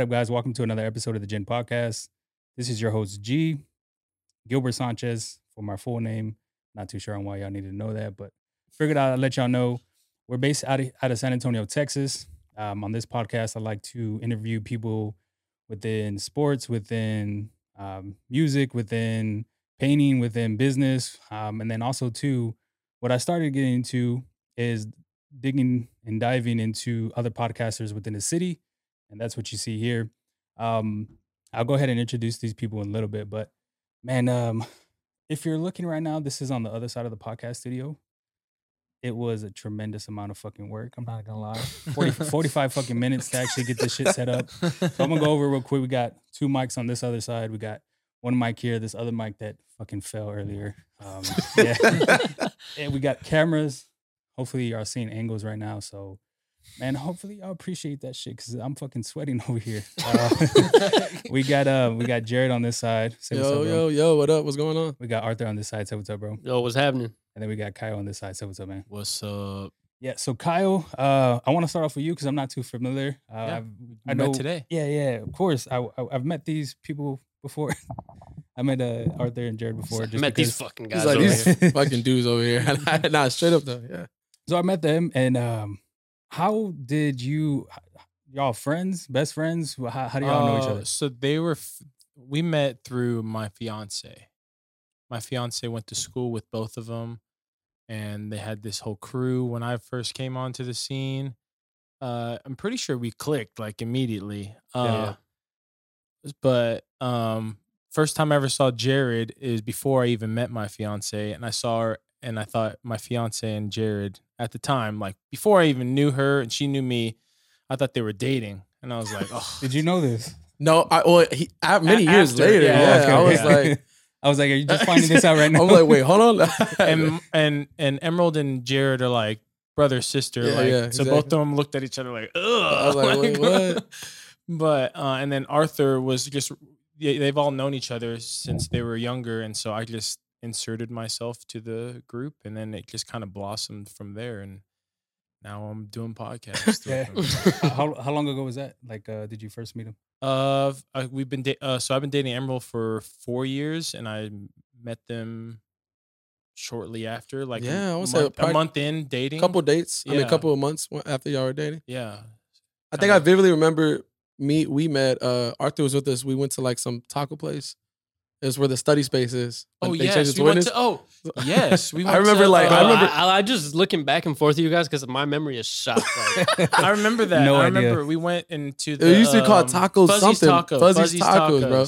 What up, guys? Welcome to another episode of the Ginn Podcast. This is your host, G. Gilbert Sanchez, for my full name. Not too sure on why y'all need to know that, but figured I'd let y'all know. We're based out of, out of San Antonio, Texas. Um, on this podcast, I like to interview people within sports, within um, music, within painting, within business, um, and then also too, what I started getting into is digging and diving into other podcasters within the city, and that's what you see here. Um, I'll go ahead and introduce these people in a little bit, but man, um, if you're looking right now, this is on the other side of the podcast studio. It was a tremendous amount of fucking work. I'm not gonna lie. 40, 45 fucking minutes to actually get this shit set up. So I'm gonna go over real quick. We got two mics on this other side. We got one mic here, this other mic that fucking fell earlier. Um, yeah. and we got cameras. Hopefully you are seeing angles right now. So man, hopefully y'all appreciate that shit because I'm fucking sweating over here. Uh, we got uh we got Jared on this side. Say what's Yo, up, yo, yo, what up? What's going on? We got Arthur on this side. Say what's up, bro. Yo, what's happening? And then we got Kyle on this side. Say what's up, man. What's up? Yeah. So Kyle, uh, I want to start off with you because I'm not too familiar. Uh, Yeah, I've, I I know met today. Yeah, yeah. Of course, I, I have met these people before. I met uh, Arthur and Jared before. I met these because- fucking He's guys like over these here. fucking dudes over here. nah, straight up though. Yeah. So I met them, and um, how did you? Y'all friends, best friends? How, how do y'all know each Uh, other? So they were, f- we met through my fiance. My fiance went to school with both of them, and they had this whole crew when I first came onto the scene. Uh, I'm pretty sure we clicked like immediately. Uh, Yeah, But um, first time I ever saw Jared is before I even met my fiance, and I saw her, and I thought my fiance and Jared at the time, like before I even knew her and she knew me, I thought they were dating, and I was like, oh, Did you know this? No, I well he, I, many A- years after, later. yeah, Yeah, okay, I was okay. like, I was like, are you just finding this out right now? I'm like, wait, hold on. and and and Emerald and Jared are like brother sister. Yeah, like yeah, so both of them looked at each other like, ugh. I was like, wait, what? but uh, and then Arthur was just they've all known each other since they were younger, and so I just inserted myself to the group, and then it just kind of blossomed from there, and now I'm doing podcasts. Yeah. how how long ago was that? Like, uh, did you first meet him? Uh, I, we've been da- uh, so I've been dating Emerald for four years, and I met them shortly after, like Yeah, I a, say month, a probably month in dating. couple dates. I mean, a couple of months after y'all were dating. yeah, I think I vividly remember me. We met. Uh, Arthur was with us. We went to like some taco place. It was where the study space is. Oh They yes, we went to. Oh yes, we. I remember, to, like, Bro, I uh, remember- I, I just looking back and forth with you guys because my memory is shot. Like, I remember that. No I idea. remember we went into. The, It used to be called um, tacos Fuzzy's something. Taco, Fuzzy's, Fuzzy's tacos, bro.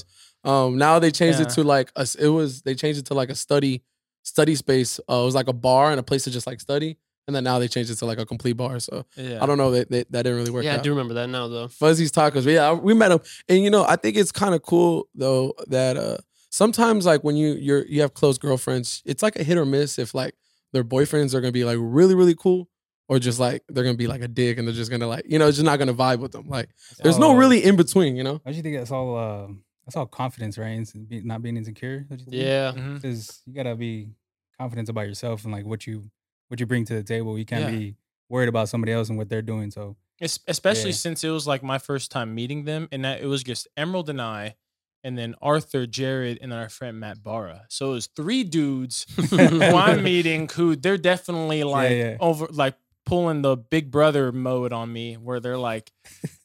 Um, now they changed Yeah. it to like a, it was they changed it to like a study study space. Uh, it was like a bar and a place to just like study, and then now they changed it to like a complete bar. So Yeah. I don't know that that, that didn't really work yeah, I do remember that now though. Fuzzy's tacos, but yeah, we met him, and you know I think it's kind of cool though that uh sometimes like when you you're you have close girlfriends, it's like a hit or miss if like their boyfriends are gonna be like really really cool. Or just like they're gonna be like a dick and they're just gonna like you know it's just not gonna vibe with them. Like there's no really in between, you know. Don't you think that's all? Uh, that's all confidence, right? Ins- be- Not being insecure. don't you think? Yeah, Mhm. because you gotta be confident about yourself and like what you what you bring to the table. You can't Yeah. be worried about somebody else and what they're doing. So Es- especially Yeah. since it was like my first time meeting them, and that it was just Emerald and I, and then Arthur, Jared, and our friend Matt Barra. So it was three dudes who I'm meeting who they're definitely like yeah. over like pulling the big brother mode on me, where they're like,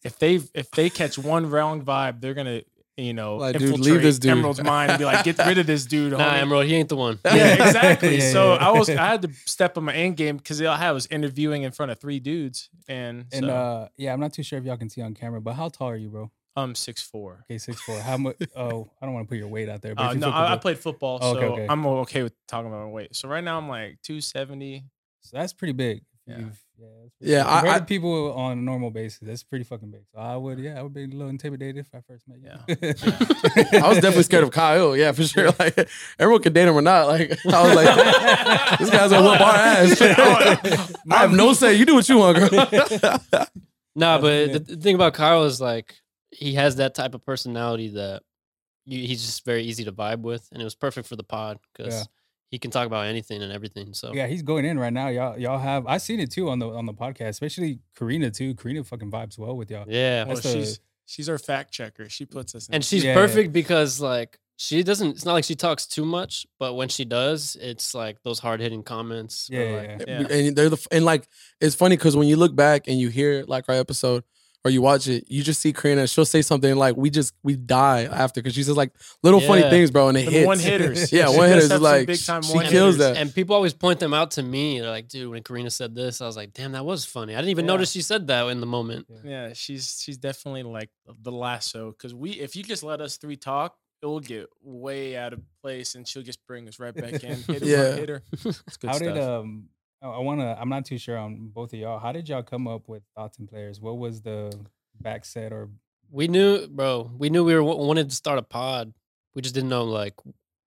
if they if they catch one wrong vibe, they're gonna you know Like, dude, leave this dude. Emerald's mind and be like, get rid of this dude. nah, homie." Emerald, he ain't the one. Yeah, exactly. Yeah, so yeah. I was I had to step on my end game because all I had was interviewing in front of three dudes, and, and so uh, yeah, I'm not too sure if y'all can see on camera, but how tall are you, bro? I'm six four. Okay, six four. How much? Oh, I don't want to put your weight out there. But Uh, no, feel I, I played football, Oh, so okay, okay. I'm okay with talking about my weight. So right now I'm like 270. So that's pretty big. Yeah. You've- yeah, that's Yeah, big. I- Compared I- people on a normal basis, that's pretty fucking big. So I would, yeah, I would be a little intimidated if I first met you. I was definitely scared of Kyle. Yeah, for sure. Like everyone could date him or not. Like I was like, this guy's gonna whip our ass. I have no say. You do what you want, girl. Nah, but the, the thing about Kyle is like he has that type of personality that you, he's just very easy to vibe with, and it was perfect for the pod because Yeah. he can talk about anything and everything. So Yeah, he's going in right now. Y'all, y'all have. I seen it too on the on the podcast, especially Karina too. Karina fucking vibes well with y'all. yeah, oh, Well, the- she's She's our fact checker. She puts us in. and she's Yeah, yeah. perfect because like she doesn't. It's not like she talks too much, but when she does, it's like those hard hitting comments. Yeah, or, yeah, like, yeah. Yeah. And they're the and like it's funny because when you look back and you hear like our episode or you watch it, you just see Karina. She'll say something like we just we die after because she says like little funny things, bro, and it The hits. one hitters. Yeah, one does hitters is like big time she one kills hitters. that. And people always point them out to me. They're like, dude, when Karina said this, I was like, damn, that was funny. I didn't even Yeah. notice she said that in the moment. Yeah, she's she's definitely like the lasso because we if you just let us three talk, it will get way out of place and she'll just bring us right back in. Hit her, Yeah. hit her. It's good How stuff. did um? Oh, I- I want to. I'm not too sure on both of y'all. How did y'all come up with thoughts and players? What was the back set or We knew, bro. We knew we were wanted to start a pod. We just didn't know like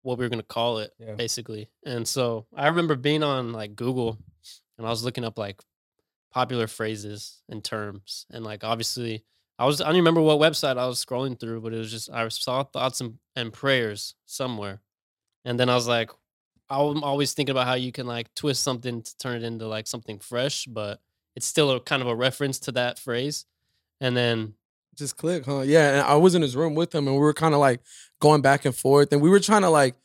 what we were gonna call it, Yeah. basically. And so I remember being on like Google, and I was looking up like popular phrases and terms, and like obviously I was I don't remember what website I was scrolling through, but it was just I saw thoughts and, and prayers somewhere, and then I was like, I'm always thinking about how you can like twist something to turn it into like something fresh, but it's still a kind of a reference to that phrase, and then just click, huh? Yeah, and I was in his room with him, and we were kind of like going back and forth, and we were trying to like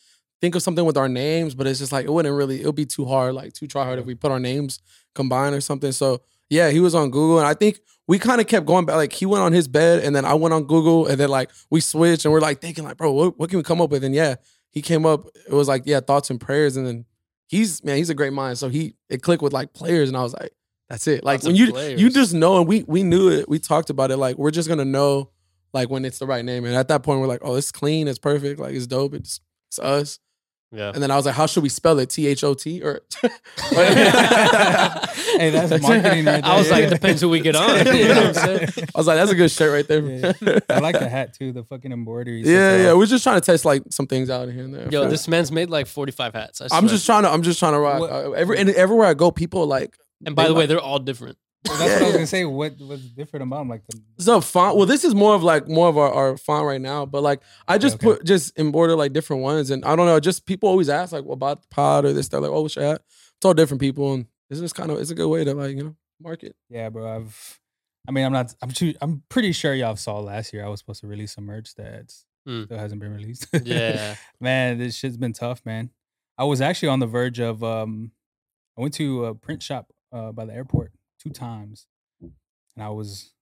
think of something with our names, but it's just like it wouldn't really. It would be too hard, like too try hard if we put our names combined or something. So yeah, he was on Google, and I think we kind of kept going back. Like he went on his bed, and then I went on Google, and then like we switched, and we're like thinking like, bro, what, what can we come up with? And yeah, he came up. It was like yeah, thoughts and prayers, and then he's man, he's a great mind. So he it clicked with like players, and I was like. That's it. Like when you you just know, and we we knew it. We talked about it. Like we're just gonna know, like when it's the right name. And at that point, we're like, oh, it's clean, it's perfect, like it's dope, it's it's us. Yeah. And then I was like, how should we spell it? T H O T or? Hey, that's marketing right I was like, it depends who we get on. You know what I'm saying? I was like, that's a good shirt right there. Yeah. I like the hat too. The fucking embroidery. Yeah, yeah. off. We're just trying to test like some things out here and there. Yo, this man's made like 45 hats. I I'm just trying to. I'm just trying to rock. What- Uh, every and everywhere I go, people are like. And by they the way, like- they're all different. That's what I was gonna say. What was different about them? Like the So font. Well, this is more of like more of our, our font right now, but like I just okay. put just embroider like different ones, and I don't know. Just people always ask like, "What about the pod or this?" They're like, "Oh, what's your hat?" It's all different people, and it's just kind of it's a good way to like you know market. yeah, bro. I've. I mean, I'm not. I'm too. I'm pretty sure y'all saw last year. I was supposed to release some merch that Mm. still hasn't been released. Yeah. man, this shit's been tough, man. I was actually on the verge of. um I went to a print shop uh, by the airport two times, and I was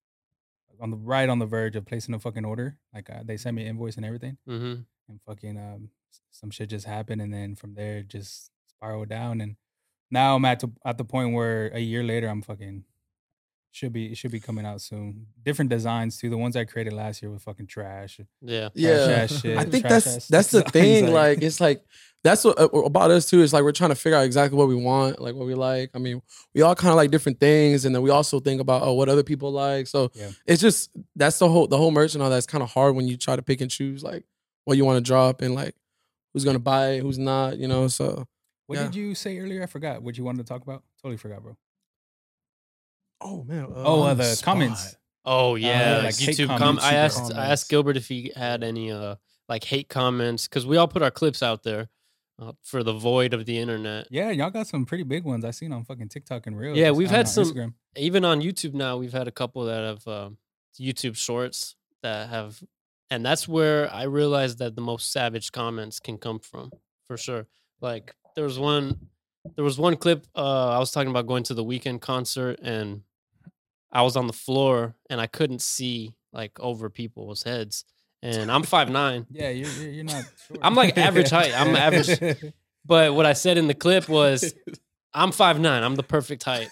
on the right on the verge of placing a fucking order. Like uh, they sent me an invoice and everything. hmm and fucking um some shit just happened and then from there just spiraled down and now I'm at to, at the point where a year later I'm fucking should be it should be coming out soon. Different designs too. The ones I created last year were fucking trash. Yeah. Yeah, ass shit, I think trash that's that's the designs, thing. like- Like it's like that's what uh, about us too. Is like we're trying to figure out exactly what we want, like what we like. I mean, we all kind of like different things, and then we also think about oh what other people like. So Yeah. it's just that's the whole the whole merch and all that's kind of hard when you try to pick and choose like what you want to drop and like who's gonna buy it, who's not. You know, so What Yeah. did you say earlier? I forgot what you wanted to talk about. Totally forgot, bro. Oh man, Oh, uh, the, the comments. Oh yeah, like like hate YouTube com- comments, I super asked I asked Gilbert if he had any uh like hate comments because we all put our clips out there uh, for the void of the internet. Yeah, y'all got some pretty big ones I seen on fucking TikTok and Reels. Yeah, we've had uh, some- Instagram. Even on YouTube now, we've had a couple that have um, YouTube Shorts that have, and that's where I realized that the most savage comments can come from for sure. Like there was one, there was one clip uh, I was talking about going to the Weeknd concert and I was on the floor and I couldn't see like over people's heads. And I'm five nine, Yeah, you're you're, you're not. Short. I'm like average height. I'm average. but what I said in the clip was, "I'm five nine. I'm the perfect height."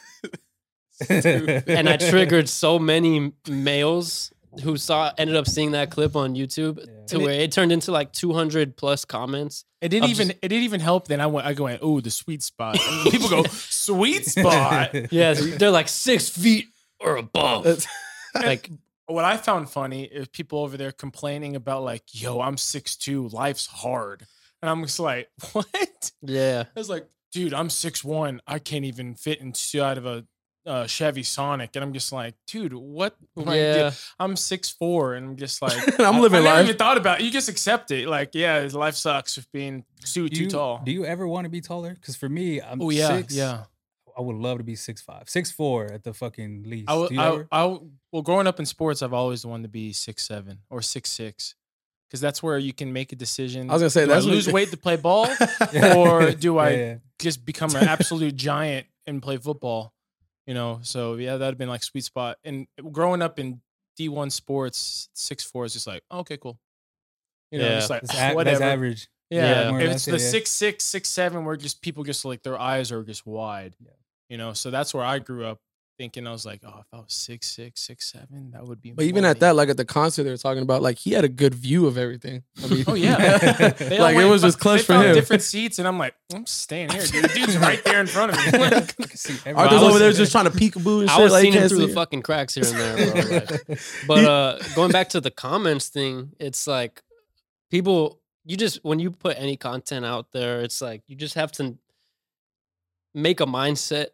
and I triggered so many males who saw ended up seeing that clip on YouTube Yeah. to where it turned into like 200 plus comments. It didn't even just- it didn't even help. Then I went I go in, oh the sweet spot. People go sweet spot. Yeah, they're like six feet or above. That's- like What I found funny is people over there complaining about like, yo, I'm 6'2", life's hard. And I'm just like, what? yeah, I was like, dude, I'm 6'1", I can't even fit inside of a uh, Chevy Sonic. And I'm just like, dude, what? Like, yeah. I'm 6'4", and I'm just like, I'm I- living I, never life. even thought about it. You just accept it. Like, yeah, life sucks with being too do too you, tall. Do you ever want to be taller? Because for me, I'm oh yeah, six. yeah. I would love to be six five, six four at the fucking least. I, Do w- I, ever? Well, growing up in sports, I've always wanted to be six seven or six six, because that's where you can make a decision. I was gonna say do that's I what- lose weight to play ball, or do I Yeah, yeah. just become an absolute giant and play football? You know, so yeah, that'd been like sweet spot. And growing up in D one sports, six four is just like okay, cool. You know, Yeah. just like That's, a- that's whatever. average. Yeah, Yeah, if it's yeah, the yeah. six six six seven, where just people just like their eyes are just wide. Yeah. You know, so that's where I grew up thinking. I was like, oh, if I was six six six seven, that would be. But even at that, like at the concert, they were talking about like he had a good view of everything. I mean, Oh yeah, They all like it was just they clutch for him. Different seats, and I'm like, I'm staying here, dude. The dude's right there in front of me. I can. Arthur's I was- over there just trying to peekaboo and I shit. was like, seeing him through see the it. fucking cracks here and there. Bro. Like, but uh, going back to the comments thing, it's like people. You just when you put any content out there, it's like you just have to make a mindset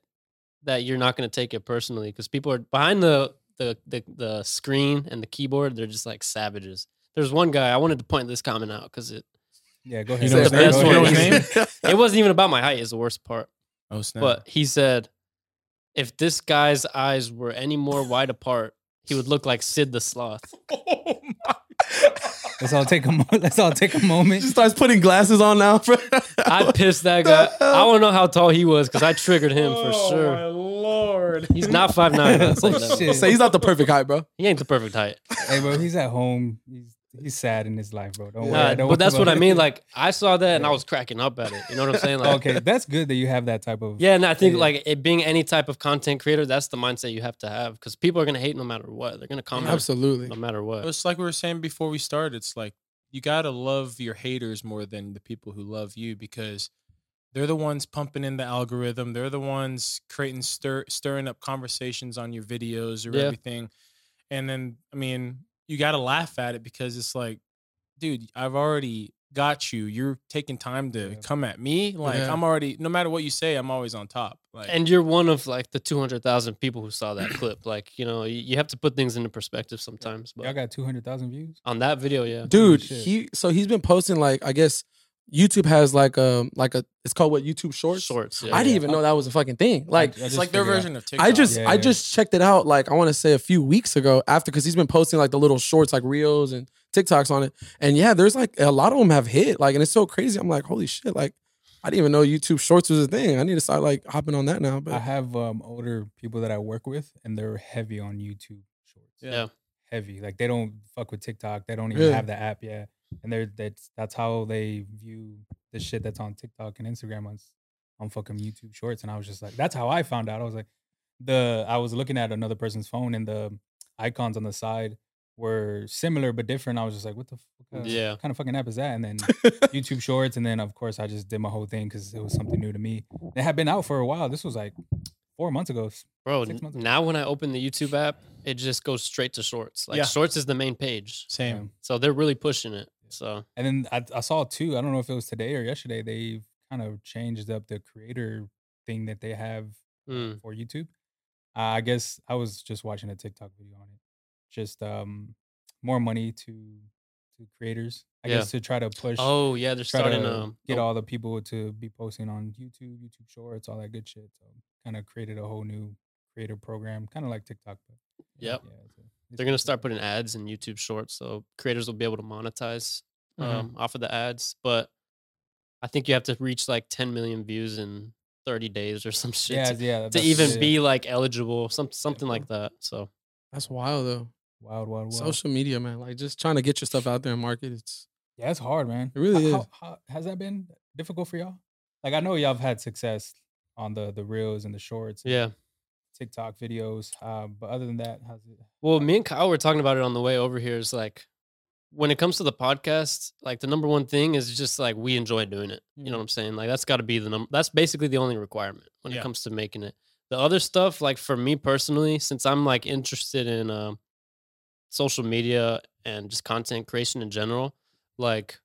that you're not going to take it personally because people are behind the, the the the screen and the keyboard. They're just like savages. There's one guy I wanted to point this comment out because it yeah, go You ahead. know his name? go ahead. You know his name? it wasn't even about my height. Is the worst part. Oh snap! But he said, if this guy's eyes were any more wide apart, he would look like Sid the Sloth. oh my Let's all take a mo- let's all take a moment. Just starts putting glasses on now. I pissed that guy. I want to know how tall he was because I triggered him for Oh, sure. My lord, He's not five nine. Oh, shit. Say he's not the perfect height, bro. He ain't the perfect height. hey, bro, he's at home. He's he's sad in his life, bro. Don't worry. Nah, Don't but that's worry what I mean. Like I saw that and I was cracking up at it. You know what I'm saying? Like, okay, that's good that you have that type of. Yeah, and I think Yeah. like it being any type of content creator, that's the mindset you have to have because people are gonna hate no matter what. They're gonna comment Absolutely. no matter what. It's like we were saying before we started. It's like you gotta love your haters more than the people who love you because they're the ones pumping in the algorithm. They're the ones creating stir stirring up conversations on your videos or Yeah. everything. And then I mean, you gotta laugh at it because it's like, dude, I've already got you. You're taking time to Yeah. come at me. Like Yeah. I'm already no matter what you say, I'm always on top. Like and you're one of like the 200,000 people who saw that clip. Like, you know, you, you have to put things into perspective sometimes. Y'all But got two hundred thousand views. on that video, yeah. Dude, shit. he so he's been posting like I guess YouTube has like um like a it's called what YouTube Shorts. Shorts. Yeah. I didn't yeah. even know that was a fucking thing. Like I it's like their figured out. version of TikTok. I just Yeah, I yeah. just checked it out like I want to say a few weeks ago after because he's been posting like the little shorts like reels and TikToks on it and yeah there's like a lot of them have hit like and it's so crazy I'm like holy shit like I didn't even know YouTube Shorts was a thing I need to start like hopping on that now But I have um older people that I work with, and they're heavy on YouTube Shorts. Yeah. heavy. Like they don't fuck with TikTok. They don't even Really? have the app yet, and they're that's that's how they view the shit that's on TikTok and Instagram on on fucking YouTube Shorts. And I was just like, that's how I found out. I was like, the I was looking at another person's phone, and the icons on the side were similar but different. I was just like, what the fuck? uh, Yeah. kind of fucking app is that? And then YouTube Shorts, and then of course I just did my whole thing because it was something new to me. It had been out for a while. This was like four months ago. Bro, six months ago. now when I open the YouTube app, it just goes straight to shorts. Like Yeah. shorts is the main page. same. So they're really pushing it. So And then I, I saw two. I don't know if it was today or yesterday. They've kind of changed up the creator thing that they have mm, for YouTube. Uh, I guess I was just watching a TikTok video on it. Just um, more money to to creators. I Yeah. guess to try to push. oh yeah, they're starting to to get oh, all the people to be posting on YouTube, YouTube Shorts, all that good shit. So kind of created a whole new creator program, kind of like TikTok. But Yep. yeah, it's They're gonna start putting ads in YouTube Shorts, so creators will be able to monetize Mhm. um, off of the ads. But I think you have to reach like 10 million views in 30 days or some shit Yeah, to, yeah. to even yeah. be like eligible, some something like that. So that's wild though wild, wild, wild. social media man like just trying to get your stuff out there and market it's Yeah, it's hard, man. It really How- is. How, how, has that been difficult for y'all? Like, I know y'all have had success on the the reels and the shorts, and yeah. TikTok videos. Um, but other than that, how's it? Well, me and Kyle were talking about it on the way over here. Is like when it comes to the podcast, like the number one thing is just like we enjoy doing it. You know what I'm saying? Like that's got to be the number. That's basically the only requirement when Yeah. it comes to making it. The other stuff, like for me personally, since I'm like interested in um, social media and just content creation in general, like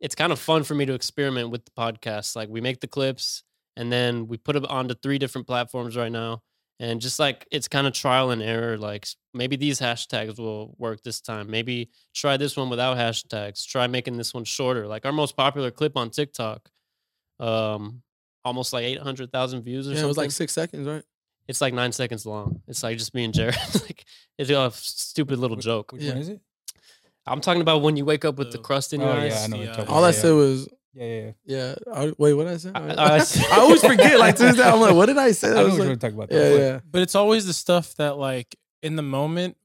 it's kind of fun for me to experiment with the podcast. Like we make the clips and then we put it onto three different platforms right now and just like it's kind of trial and error like maybe these hashtags will work this time maybe try this one without hashtags try making this one shorter like our most popular clip on tiktok um almost like eight hundred thousand views or Yeah, something. it was like six seconds, right? it's like nine seconds long. It's like just me and Jared. like it's a stupid little joke. Which Yeah. one is it? I'm talking about when you wake up with the The- crust in Oh, your yeah, eyes. I know Yeah. All I said was, Yeah, yeah. yeah. I, wait, what did I say? I- I, I- I always forget. Like Tuesday, I'm like, what did I say? I I know was what you're like, talking about. yeah, yeah. But it's always the stuff that like in the moment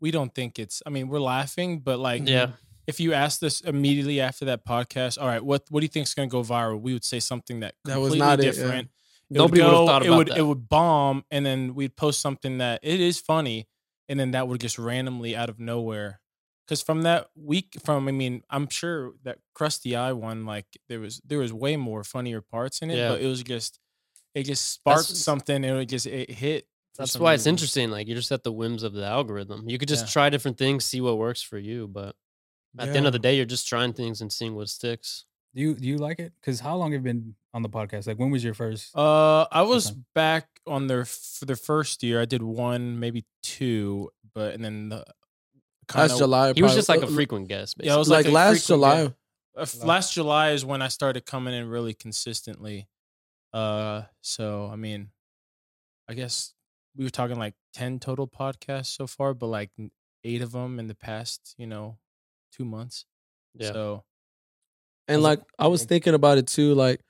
we don't think it's. I mean, we're laughing, but like Yeah. if you asked us immediately after that podcast, all right, what what do you think is going to go viral? We would say something that That was completely not it, yeah. different. It Nobody would would have go- thought it about would, that. It would bomb, and then we'd post something that it is funny, and then that would just randomly out of nowhere. Because from that week, from I mean, I'm sure that Krusty Eye one, like there was there was way more funnier parts in it, Yeah. but it was just it just sparked That's- something, and it just it hit. That's some why it's interesting. Like you're just at the whims of the algorithm. You could just Yeah. try different things, see what works for you. But at the end of the day, you're just trying things and seeing what sticks. Do you do you like it? Because how long have you been on the podcast? Like when was your first? Uh, I was Okay. back on their for their first year. I did one, maybe two, but and then the That's kinda- July. He was probably. just like a Uh, frequent guest. Basically. Yeah, it was like, like a last frequent July. guest. Uh, f- last July is when I started coming in really consistently. Uh, so I mean, I guess we were talking like ten total podcasts so far, but like eight of them in the past, you know, two months. yeah. So And Was like I was thinking about it too, like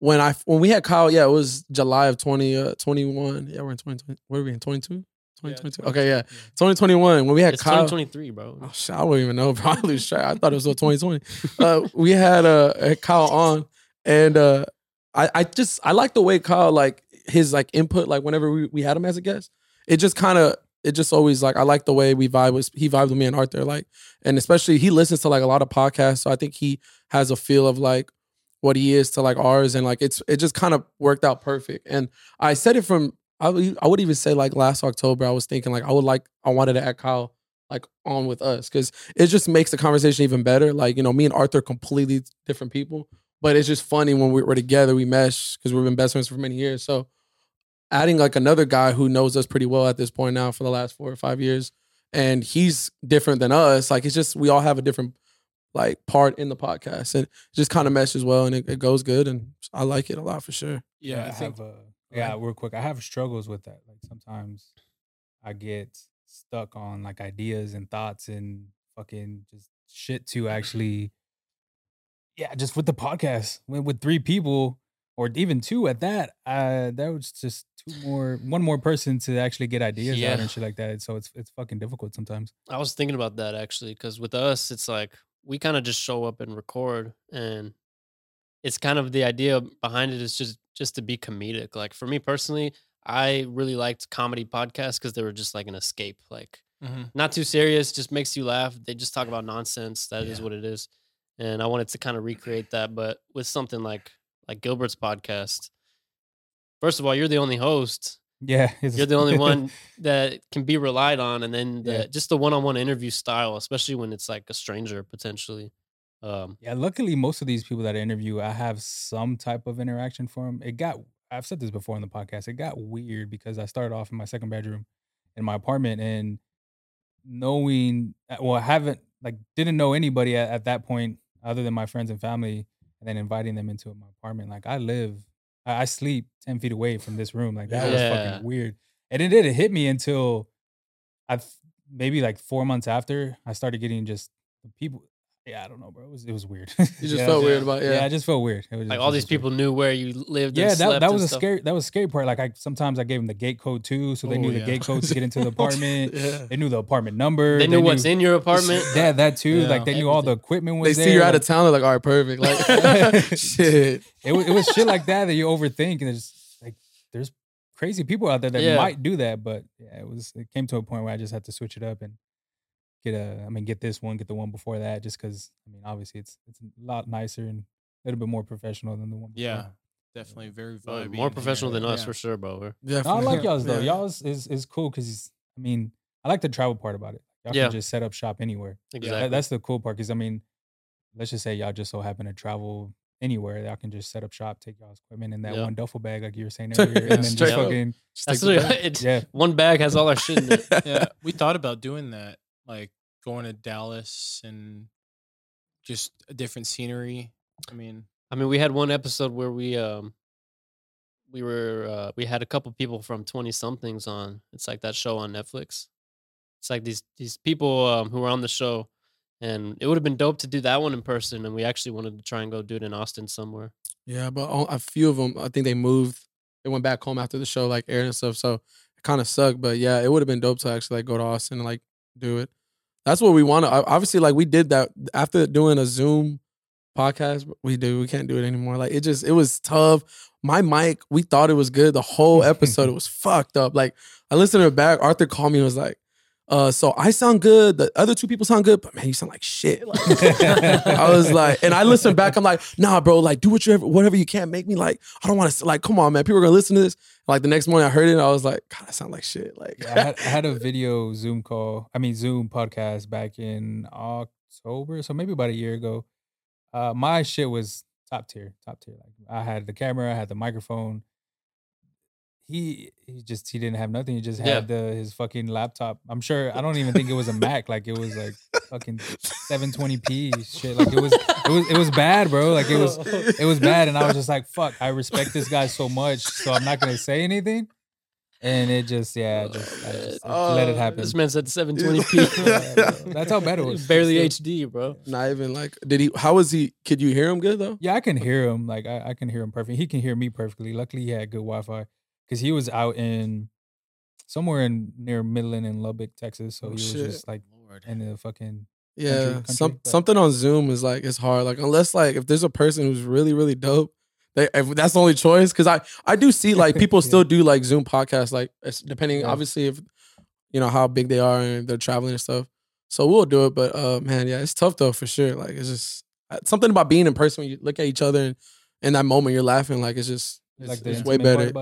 when I when we had Kyle, yeah, it was July of 20, uh, 21. Yeah, we're in 2020. What are we in 22? 2022. okay, yeah. 2021. When we had it's Kyle. 2023, bro. Oh, shit, I don't even know. Probably straight. I thought it was till 2020. uh, we had uh had Kyle on, and uh, I I just I like the way Kyle like his like input. Like whenever we, we had him as a guest, it just kind of it just always like I like the way we vibe with he vibed with me and Arthur. Like, and especially he listens to like a lot of podcasts, so I think he has a feel of like what he is to like ours, and like it's it just kind of worked out perfect. And I said it from I would, I would even say like last October, I was thinking like I would like I wanted to add Kyle like on with us because it just makes the conversation even better. Like you know, me and Arthur are completely different people, but it's just funny when we, we're together, we mesh because we've been best friends for many years. So adding like another guy who knows us pretty well at this point now for the last four or five years, and he's different than us. Like it's just we all have a different like part in the podcast, and just kind of meshes well, and it, it goes good, and I like it a lot for sure. yeah, I, I think have uh, yeah, real quick. I have struggles with that. Like sometimes I get stuck on like ideas and thoughts and fucking just shit to actually yeah, just with the podcast. With, three people or even two at that, uh that was just two more one more person to actually get ideas Yeah. out and shit like that. So it's it's fucking difficult sometimes. I was thinking about that actually because with us, it's like we kind of just show up and record, and it's kind of the idea behind it is just just to be comedic. Like for me personally, I really liked comedy podcasts because they were just like an escape. Like Mhm. not too serious, just makes you laugh. They just talk about nonsense. That is Yeah. what it is. And I wanted to kind of recreate that, but with something like like Gilbert's podcast. First of all, you're the only host. Yeah. You're the only one that can be relied on, and then the, Yeah. just the one-on-one interview style, especially when it's like a stranger potentially. Um, Yeah, luckily most of these people that I interview, I have some type of interaction for them. It got I've said this before in the podcast. It got weird because I started off in my second bedroom in my apartment and knowing uh, well, I haven't like didn't know anybody at, at that point other than my friends and family and then inviting them into my apartment. Like I live I, I sleep 10 feet away from this room. Like that was fucking weird. And it didn't hit me until I've maybe like four months after I started getting just people yeah, I don't know, bro. It was it was weird. You just Yeah, felt yeah. weird about Yeah, yeah. I just felt weird. It was like just- all these was weird. people knew where you lived. Yeah, and that, slept that and was a stuff. scary that was a scary part. Like I sometimes I gave them the gate code too, so they Oh, knew the gate code to get into the apartment. yeah. They knew the apartment number. They knew what's in your apartment. Yeah, that too. Yeah. Like they knew all the equipment was They there. see you're out of town, they're like, all right, perfect. Like shit. it, wa- it was shit like that that you overthink, and there's like there's crazy people out there that Yeah. might do that, but yeah, it was it came to a point where I just had to switch it up and get a. I mean, get this one, get the one before that, just because I mean, obviously it's it's a lot nicer and a little bit more professional than the one. Before. Yeah, definitely very vibey more professional here, than us yeah. for sure, bro. Yeah, No, I like y'all's though. Yeah. Y'all's is is cool because I mean, I like the travel part about it. Y'all Yeah. can just set up shop anywhere. Exactly. That- that's the cool part. Because I mean, let's just say y'all just so happen to travel anywhere, y'all can just set up shop, take y'all's equipment in that Yeah. one duffel bag, like you were saying earlier, and then just fucking Just That's take the literally- bag. it's- yeah. One bag has all our shit in it. yeah, we thought about doing that, like going to Dallas and just a different scenery. I mean, I mean, we had one episode where we um we were uh, we had a couple people from Twenty Somethings on. It's like that show on Netflix. It's like these these people um, who were on the show, and it would have been dope to do that one in person. And we actually wanted to try and go do it in Austin somewhere. Yeah, but a a few of them, I think they moved. They went back home after the show, like aired and stuff. So it kind of sucked. But yeah, it would have been dope to actually like go to Austin and like do it. That's what we want to. Obviously, like we did that after doing a Zoom podcast. We do. We can't do it anymore. Like it just, it was tough. My mic, we thought it was good. The whole episode, it was fucked up. Like I listened to it back. Arthur called me and was like, uh, so I sound good. The other two people sound good, but man, you sound like shit. I was like, and I listened back. I'm like, nah, bro. Like, do whatever, whatever you can. Make me like, I don't want to. Like, come on, man. People are gonna listen to this. Like the next morning, I heard it. I was like, God, I sound like shit. Like, Yeah, I, had, I had a video Zoom call. I mean Zoom podcast back in October, so maybe about a year ago. Uh, my shit was top tier, top tier. Like I had the camera, I had the microphone. He he just he didn't have nothing. He just Yeah. had the his fucking laptop. I'm sure I don't even think it was a Mac. Like it was like fucking 720p shit. Like it was it was it was bad, bro. Like it was it was bad, and I was just like, "Fuck!" I respect this guy so much, so I'm not gonna say anything. And it just, yeah, I just, I just let it Oh, happen. This man said 720p. bro. That's how bad it was. Barely Still. HD, bro. not even like, did he? How was he? Could you hear him good though? Yeah, I can hear him. Like I, I can hear him perfectly. He can hear me perfectly. Luckily, he had good Wi-Fi because he was out in somewhere in near Midland and Lubbock, Texas. So Oh, he was shit. just like Lord. in the fucking. Yeah, country, some but- something on Zoom is like it's hard. Like unless like if there's a person who's really really dope, they if that's the only choice. Because I I do see like people Yeah. still do like Zoom podcasts, like depending Yeah. obviously if you know how big they are and they're traveling and stuff. So we'll do it, but uh man, yeah, it's tough though for sure. Like it's just uh, something about being in person when you look at each other and in that moment you're laughing. Like it's just it's, like it's way better.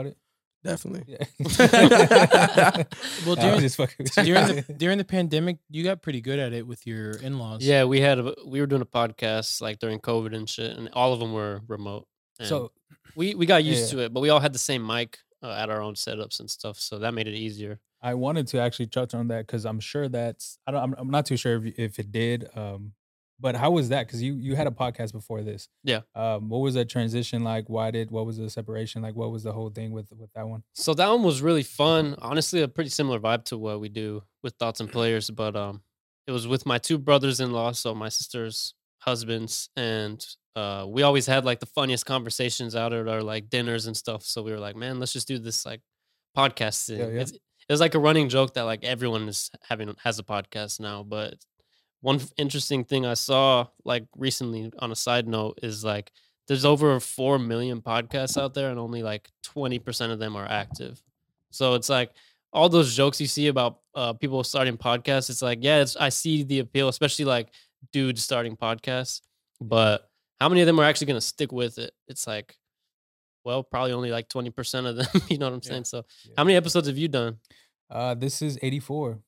About it. Definitely. Yeah. Well, during- just fucking with you. during the during the pandemic, you got pretty good at it with your in laws. Yeah, we had a, we were doing a podcast like during COVID and shit, and all of them were remote. And so we we got used Yeah. to it, but we all had the same mic uh, at our own setups and stuff, so that made it easier. I wanted to actually touch on that because I'm sure that's I don't I'm, I'm not too sure if, if it did. Um, but how was that? Because you you had a podcast before this. Yeah. Um, what was that transition like? Why did what was the separation like? What was the whole thing with with that one? So that one was really fun. Honestly, a pretty similar vibe to what we do with Thoughts and Players, but um, it was with my two brothers-in-law, so my sister's husbands, and uh, we always had like the funniest conversations out at our like dinners and stuff. So we were like, man, let's just do this like podcast thing. Yeah, yeah. It's, it was like a running joke that like everyone is having has a podcast now, but one interesting thing I saw like recently on a side note is like there's over 4 million podcasts out there and only like 20% of them are active. So it's like all those jokes you see about uh, people starting podcasts, it's like, yeah, it's, I see the appeal, especially like dudes starting podcasts. But how many of them are actually going to stick with it? It's like, well, probably only like 20% of them. you know what I'm Yeah. saying? So Yeah. how many episodes have you done? Uh, this is 84.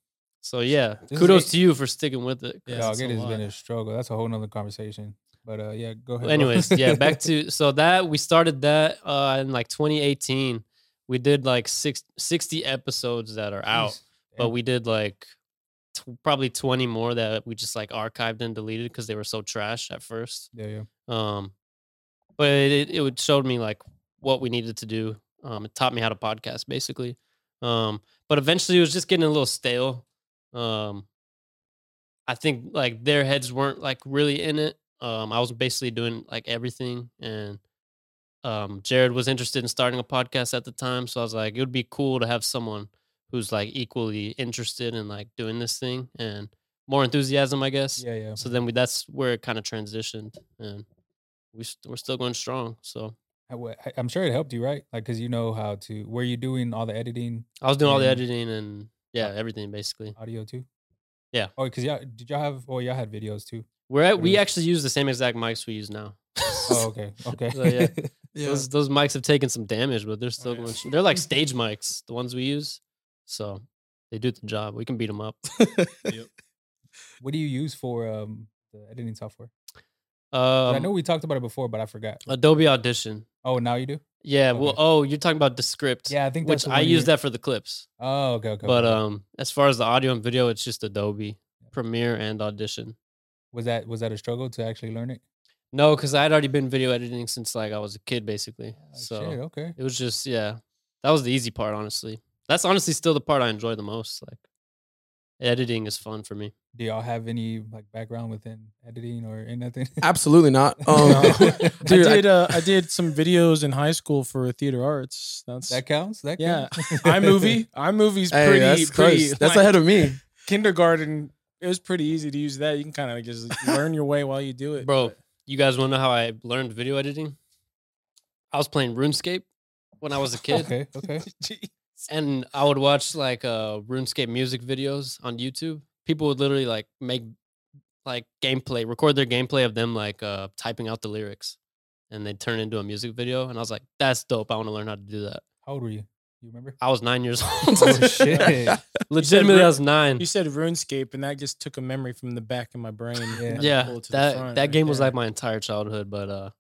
So yeah, This kudos to you for sticking with it. Yeah, Dog, it has been a struggle. That's a whole nother conversation. But uh, yeah, go ahead. Well, anyways, yeah, back to so that we started that uh in like 2018. We did like six, 60 episodes that are out, Jeez. but we did like t- probably 20 more that we just like archived and deleted because they were so trash at first. yeah, yeah. Um, but it it showed me like what we needed to do. Um, it taught me how to podcast basically. Um, but eventually it was just getting a little stale. Um, I think like their heads weren't like really in it. Um, I was basically doing like everything, and um, Jared was interested in starting a podcast at the time, so I was like, it would be cool to have someone who's like equally interested in like doing this thing and more enthusiasm, I guess. Yeah, yeah. So then we that's where it kind of transitioned, and we st- we're still going strong. So I wa- I- I'm sure it helped you, right? Like, cause you know how to. Were you doing all the editing, I was doing all the editing and yeah, everything basically. audio too? Yeah. Oh, cause y'all did y'all have? Oh, y'all had videos too. We're at, we actually use the same exact mics we use now. Oh, okay, okay. So, yeah. Yeah. Those those mics have taken some damage, but they're still yeah. going. They're like stage mics, the ones we use. So they do the job. We can beat them up. Yep. What do you use for um the editing software? Um, I know we talked about it before, but I forgot. Adobe Audition. Oh, now you do? Yeah. Well, oh, you're talking about the Descript. Yeah, I think that's which I use that for the clips. Oh, okay, okay. But okay. um, as far as the audio and video, it's just Adobe Premiere and Audition. was that was that a struggle to actually learn it? No, because I'd already been video editing since like I was a kid, basically. Oh, so shit, okay. it was just yeah, that was the easy part. Honestly, that's honestly still the part I enjoy the most. Like editing is fun for me. Do y'all have any like background within editing or anything? Absolutely not. Um, dude, I I- did. uh, I did some videos in high school for theater arts. That's that counts. That yeah. counts? iMovie. iMovie's hey, pretty. that's pretty. close. That's like, ahead of me. kindergarten. It was pretty easy to use that. You can kind of just learn your way while you do it, Bro, you guys want to know how I learned video editing? I was playing RuneScape when I was a kid, okay, okay. And I would watch like uh RuneScape music videos on YouTube. People would literally like make like gameplay, record their gameplay of them like uh typing out the lyrics, and they'd turn it into a music video. And I was like, "That's dope! I want to learn how to do that." How old were you? You remember? I was nine years old. Oh shit! Legitimately, I was nine. You said RuneScape, and that just took a memory from the back of my brain. Yeah. and I pulled yeah, it to the that that right game was like my entire childhood. But uh,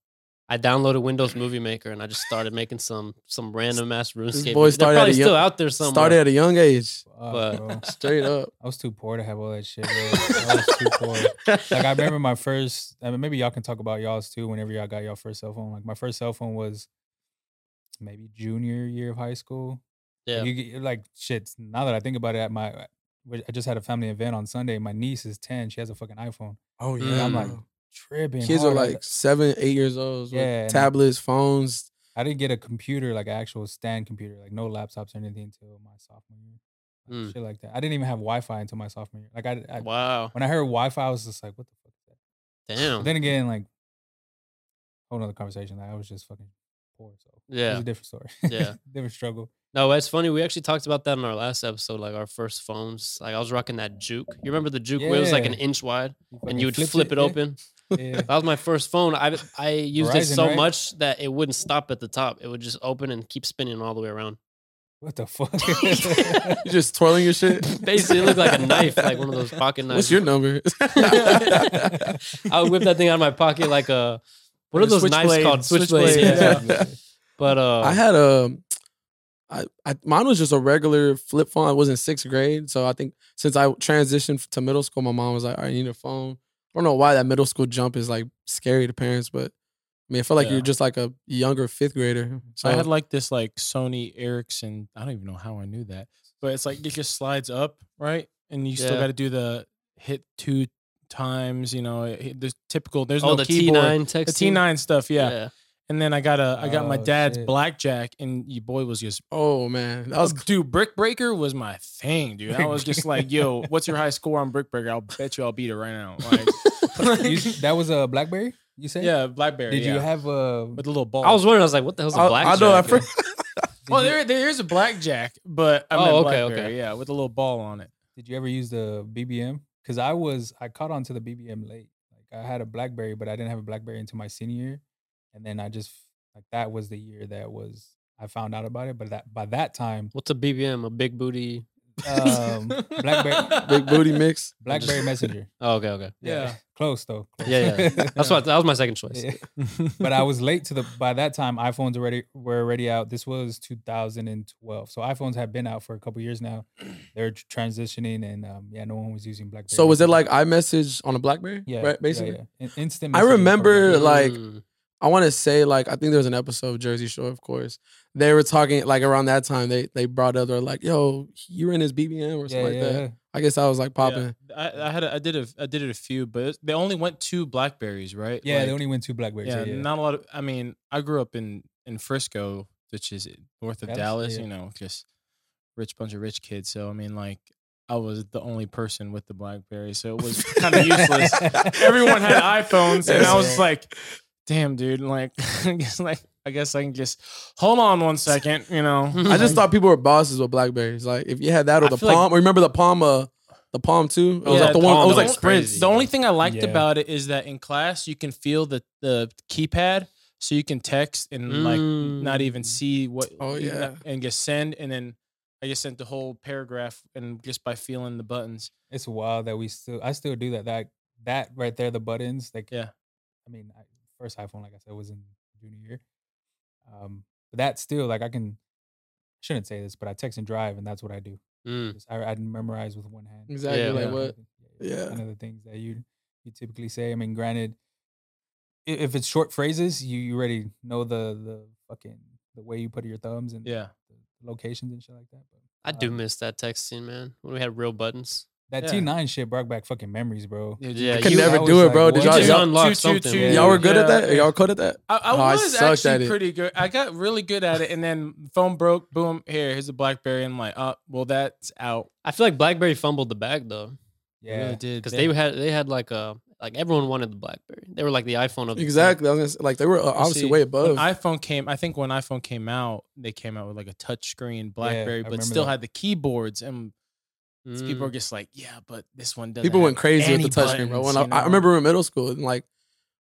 I downloaded Windows Movie Maker and I just started making some some random ass RuneScape. boy videos. They're started at probably a still young- out there somewhere. Started at a young age. Fuck, But- bro. Straight up. I was too poor to have all that shit. Bro. I was too poor. Like I remember my first. I mean, maybe y'all can talk about y'all's too. Whenever y'all got your first cell phone, like my first cell phone was maybe junior year of high school. Like, yeah. You like shit. Now that I think about it, at my I just had a family event on Sunday. My niece is ten. She has a fucking iPhone. Oh yeah. And I'm like Mm. Tripping. kids are hard. I- like seven, eight years old. Yeah, Yeah, tablets, phones. I didn't get a computer, like an actual stand computer, like no laptops or anything until my sophomore year. Like, Mm. Shit like that. I didn't even have Wi-Fi until my sophomore year. Like I, I Wow. when I heard Wi-Fi, I was just like, what the fuck is that? Damn. But then again, like whole nother conversation. Like I was just fucking poor, so it was Yeah. a different story. Yeah. different struggle. No, it's funny. We actually talked about that in our last episode, like our first phones. Like I was rocking that Juke. You remember the Juke where it was like an inch wide fucking and you would flip it, yeah. open? Yeah. That was my first phone. I I used it so right? much that it wouldn't stop at the top. It would just open and keep spinning all the way around. what the fuck? You just twirling your shit. Basically, it looked like a knife, like one of those pocket knives. What's your number? I would whip that thing out of my pocket like a what are Like a those knives switchblade- called? Switchblades. switchblade, Yeah. yeah. But uh, I had a, I, I mine was just a regular flip phone. I was in sixth grade, so I think since I transitioned to middle school, my mom was like, "I need a phone." I don't know why that middle school jump is like scary to parents, but I mean, I feel like Yeah. you're just like a younger fifth grader. Mm-hmm. So I had like this like Sony Ericsson. I don't even know how I knew that, but it's like it just slides up, right? And you still got to do the hit two times. You know, the typical. There's oh no the keyboard. T9 The. T9 stuff, yeah. And then I got a I got my Oh, dad's shit. blackjack, and your boy was just oh man, that was dude. Brick Breaker was my thing, dude. I was just like, yo, what's your high score on Brick Breaker? I'll bet you I'll beat it right now. Like, You- that was a BlackBerry. You said? yeah, BlackBerry. Did you yeah. have a? with a little ball? I was wondering. I was like, what the hell's a I, blackjack? I know. I Yeah. for, well, there there is a blackjack, but I Oh, meant okay, BlackBerry, okay. yeah, with a little ball on it. Did you ever use the BBM? Because I was I caught on to the BBM late. Like I had a BlackBerry, but I didn't have a BlackBerry until my senior year, and then I just like that was the year that was I found out about it. But that by that time, What's a BBM? A big booty. um, BlackBerry big booty mix. BlackBerry Messenger. Oh, okay, okay. Yeah. close though. close. Yeah, yeah. That's what that was my second choice. Yeah. but I was late to the. By that time, iPhones already were already out. This was 2012, so iPhones have been out for a couple years now. They're transitioning, and um, yeah, no one was using BlackBerry. So was it Messenger. like iMessage on a BlackBerry? yeah, right. Basically, yeah. In- instant. I remember, like, Mm. I want to say like I think there was an episode of Jersey Shore, of course. They were talking like around that time. They they brought up they're like, "Yo, you were in his BBM or something yeah, like yeah, that." I guess I was like popping. I, I had a, I did a I did it a few, but it's- they only went two Blackberries, right? yeah. they only went two Blackberries. yeah, Yeah, yeah. not a lot of. I mean, I grew up in in Frisco, which is north of Dallas? Dallas. Yeah. You know, just rich bunch of rich kids. So I mean, like, I was the only person with the BlackBerry, so it was kind of useless. Everyone had iPhones, and I was like, "Damn, dude!" Like, I guess like I guess I can just hold on one second. You know, I just thought people were bosses with Blackberries. Like if you had that or I the feel like- Palm, remember the Palm? Uh, the Palm too. It was Yeah, like the one. Palm It was was like crazy. The only thing I liked Yeah. about it is that in class you can feel the the keypad, so you can text and like not even Mm. see what. Oh, you- yeah. and just send, and then I just sent the whole paragraph, and just by feeling the buttons. it's wild that we still. I still do that. That that right there, the buttons. Like Yeah. I mean, I, first iPhone, like I said, was in junior year. Um, but that still like I can. Shouldn't say this, but I text and drive, and that's what I do. Mm. Just, I I memorize with one hand. Exactly Yeah. like Yeah. what? Yeah, Yeah. Kind of the things that you you typically say. I mean, granted, i- if it's short phrases, you you already know the the fucking the way you put your thumbs and Yeah. the locations and shit like that. But I do miss that texting, man. When we had real buttons. That Yeah. T nine shit brought back fucking memories, bro. Dude, Yeah, I could you- never I do was it, bro. like, Did y'all, Just y'all, unlock Choo, choo, something. choo. y'all were good at that? Y'all good at that? I, I Oh, was sucked at actually pretty good. I got really good at it, and then phone broke. Boom, here, here's a BlackBerry. And I'm like, oh, well, that's out. I feel like BlackBerry fumbled the bag though, Yeah, It really did because they had they had like a like everyone wanted the BlackBerry. They were like the iPhone of the. Exactly. I was gonna say, like they were uh, obviously See, way When above. iPhone came, I think when iPhone came out, they came out with like a touchscreen BlackBerry, I but still that. had the keyboards. And people are Mm. just like, yeah, but this one doesn't. People went crazy with any the touchscreen, bro. When I, I remember in middle school, and like,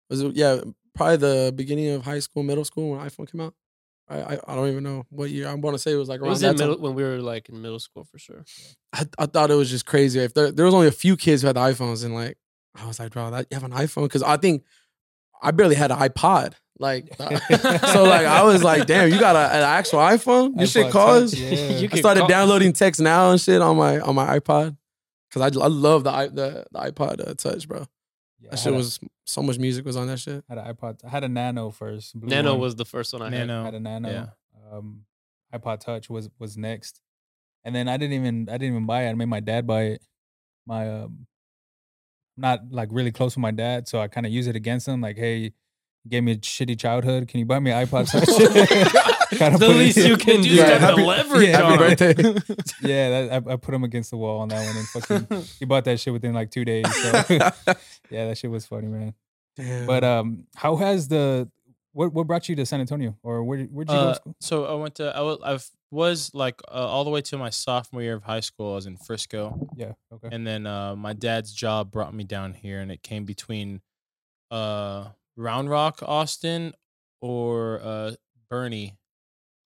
was it, yeah, probably the beginning of high school, middle school when iPhone came out. I I, I don't even know what year. I want to say it was like around was that in time. when we were like in middle school for sure. I, I thought it was just crazy. If there, there was only a few kids who had the iPhones, and like I was like, bro, that, you have an iPhone? Because I think I barely had an iPod. Like, so like I was like, damn, you got a, an actual iPhone? This shit iPod calls. Touch, yeah. You I started call- downloading text now and shit on my on my iPod because I, I love the the, the iPod uh, Touch, bro. Yeah, I That had shit a- was so much music was on that shit. had an iPod. I had a Nano first. Nano one. was the first one I had. Nano. had a Nano. yeah. Um, iPod Touch was was next, and then I didn't even I didn't even buy it. I made my dad buy it. My um, not like really close with my dad, so I kind of use it against him. Like, hey, you gave me a shitty childhood. Can you buy me an iPod Touch? Kinda The least you can do. You Yeah, the leverage yeah, on happy it. birthday. yeah, that, I, I put him against the wall on that one, and fucking he bought that shit within like two days. So yeah, that shit was funny, man. Damn. But um, how has the what what brought you to San Antonio, or where where'd you go Uh, to school? so I went to I wa- I was like uh, all the way to my sophomore year of high school. I was in Frisco, Yeah, okay. and then uh, my dad's job brought me down here, and it came between uh, Round Rock, Austin, or uh, Boerne.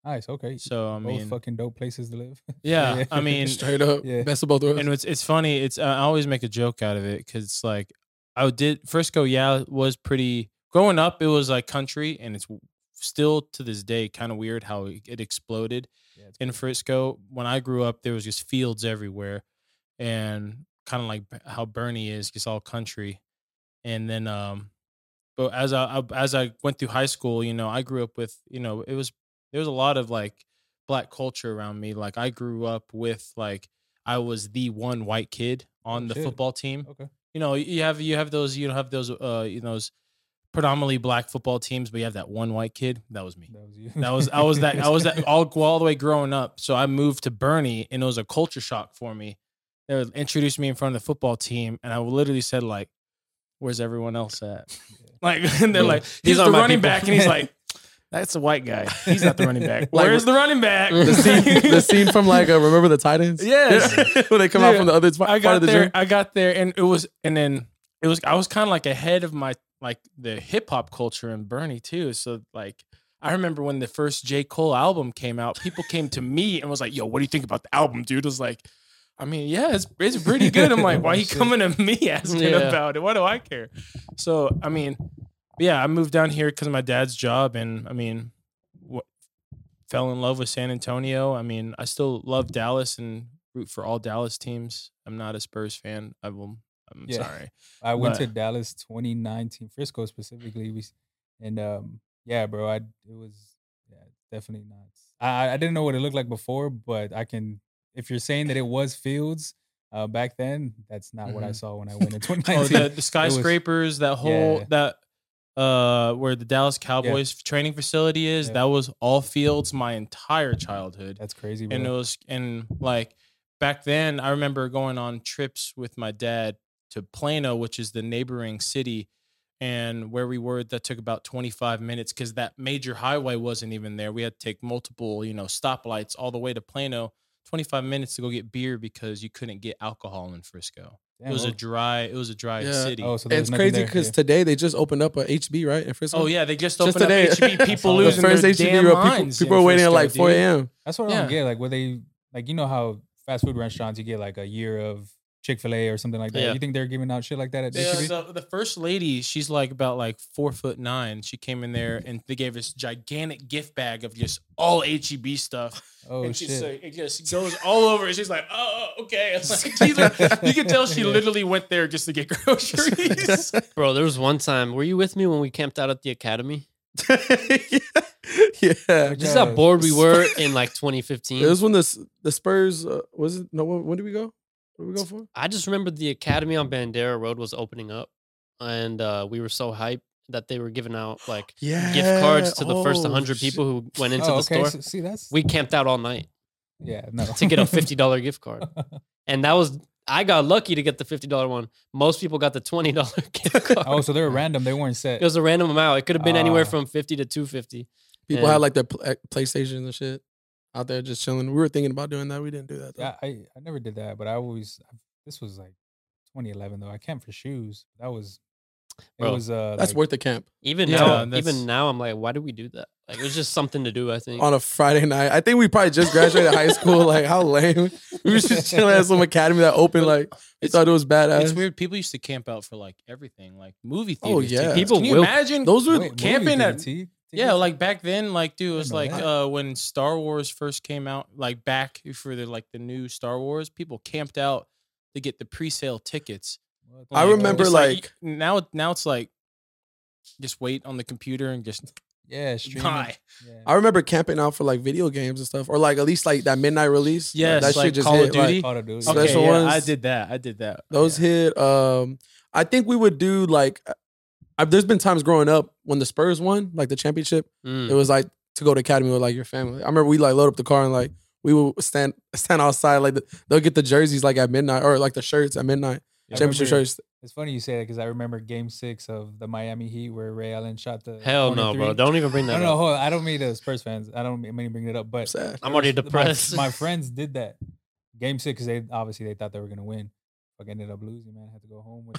Nice, okay. So I Both mean, fucking dope places to live. yeah, I mean, straight up, Yeah. best of both worlds. and it's it's funny. It's I always make a joke out of it because it's like I did Frisco. Yeah, was pretty growing up. It was like country, and it's still to this day kind of weird how it exploded Yeah, in Frisco. When I grew up, there was just fields everywhere, and kind of like how Boerne is, just all country. And then, um, but as I, I as I went through high school, you know, I grew up with, you know, it was there was a lot of like black culture around me. Like I grew up with like I was the one white kid on Oh, the shit. football team. okay. You know, you have you have those you don't have those uh you know those predominantly black football teams, but you have that one white kid. That was me. That was you. That was I was that I was that all all the way growing up. So I moved to Boerne, and it was a culture shock for me. They introduced me in front of the football team, and I literally said like, "Where's everyone else at?" Like, and they're like, These "He's are the my running people." back," and he's like, "That's a white guy. He's not the running back. Like, Where's the running back?" the scene, the scene from like uh, remember the Titans? Yes. when they come out from the other part I got of the there. gym. I got there, and it was, and then it was. I was kind of like ahead of my like the hip hop culture in Boerne too. So like, I remember when the first J Cole album came out, people came to me and was like, "Yo, what do you think about the album, dude?" Was like, "I mean, yeah, it's it's pretty good." I'm like, "Why are you coming to me asking Yeah. about it? What do I care?" So I mean, yeah, I moved down here because of my dad's job, and I mean, what fell in love with San Antonio. I mean, I still love Dallas and root for all Dallas teams. I'm not a Spurs fan. I will. I'm Yeah. sorry. I went to But- Dallas 2019, Frisco specifically. We, and um, yeah, bro, I it was yeah, definitely not. I I didn't know what it looked like before, but I can. If you're saying that it was fields uh, back then, that's not what I Mhm. saw when I went in Oh, 2019. the, the skyscrapers, that whole Yeah. that uh where the Dallas Cowboys training facility is, Yeah. that was all fields my entire childhood. that's crazy, bro. and it was and like back then i remember going on trips with my dad to plano which is the neighboring city and where we were that took about 25 minutes because that major highway wasn't even there we had to take multiple you know stoplights all the way to plano 25 minutes to go get beer because you couldn't get alcohol in frisco Damn, it was a dry it was a dry Yeah. city Oh, so there It's crazy because yeah. today they just opened up a HEB right in Frisco. Oh yeah, they just Just opened today. up HEB. People The the losing first their HEB, damn bro, people, minds. people in were waiting at like 4 dude. a.m. That's what I Yeah. don't get. Like, where they like, you know how fast food restaurants you get like a year of Chick Fil A or something like that. Yeah. You think they're giving out shit like that at Yeah, HEB? the, the first lady, she's like about like four foot nine. She came in there and they gave us gigantic gift bag of just all HEB stuff. Oh and she's shit! like, it just goes all over. And she's like, oh, okay. It's like, you can tell she literally went there just to get groceries. Bro, there was one time. Were you with me when we camped out at the academy? yeah. yeah. Just how bored we were in like 2015. It was when the the Spurs uh, was it? No, when, when did we go? What we go for? I just remember the academy on Bandera Road was opening up, and uh, we were so hyped that they were giving out like Yeah, gift cards to the first oh, 100 shit. people who went into oh, the okay. store. So, see, that's We camped out all night yeah no to get a $50 gift card. And that was, I got lucky to get the $50 one. Most people got the $20 gift card. oh, so they were random. They weren't set. It was a random amount. It could have been anywhere Ah. from 50 to 250. People Yeah. had like their uh, PlayStation and shit out there just chilling. We were thinking about doing that. We didn't do that. Though. Yeah, I, I never did that, but I always this was like 2011 though. I camped for shoes. That was it Bro, was uh That's like- worth the camp Even Yeah, now, that's- even now, I'm like, why did we do that? Like, it was just something to do, I think. on a Friday night. I think we probably just graduated high school. Like how lame. We were just chilling at some academy that opened. Like we It's- thought it was badass. it's weird. People used to camp out for like everything, like movie theaters. Oh, theaters. yeah. People Can you will- imagine? Those were Wait, camping theater at- tea- Yeah, like back then, like dude, it was like that. uh when Star Wars first came out, like back for the like the new Star Wars, people camped out to get the pre-sale tickets. What I the- remember, It's like- now now it's like just wait on the computer and just yeah, streaming. Yeah. I remember camping out for like video games and stuff, or like at least like that midnight release. Like, Yes, that like shit just Call of hit. like, Duty. Call of Duty. Okay, Okay, Special yeah, I did that. I did that. those Yeah. hit. Um, I think we would do like. I, there's been times growing up when the Spurs won like the championship. Mm. It was like to go to academy with like your family. I remember we like load up the car and like we would stand stand outside like the, they'll get the jerseys like at midnight or like the shirts at midnight. I championship remember- shirts. It's funny you say that because I remember Game Six of the Miami Heat where Ray Allen shot the Hell no, bro. Don't even bring No, that no, up. hold on. I don't mean the Spurs fans. I don't mean to bring it up, but Sad. I'm already my- depressed. My, friends did that. Game six, because they obviously they thought they were gonna win. Fuck ended up losing, man. Had to go home with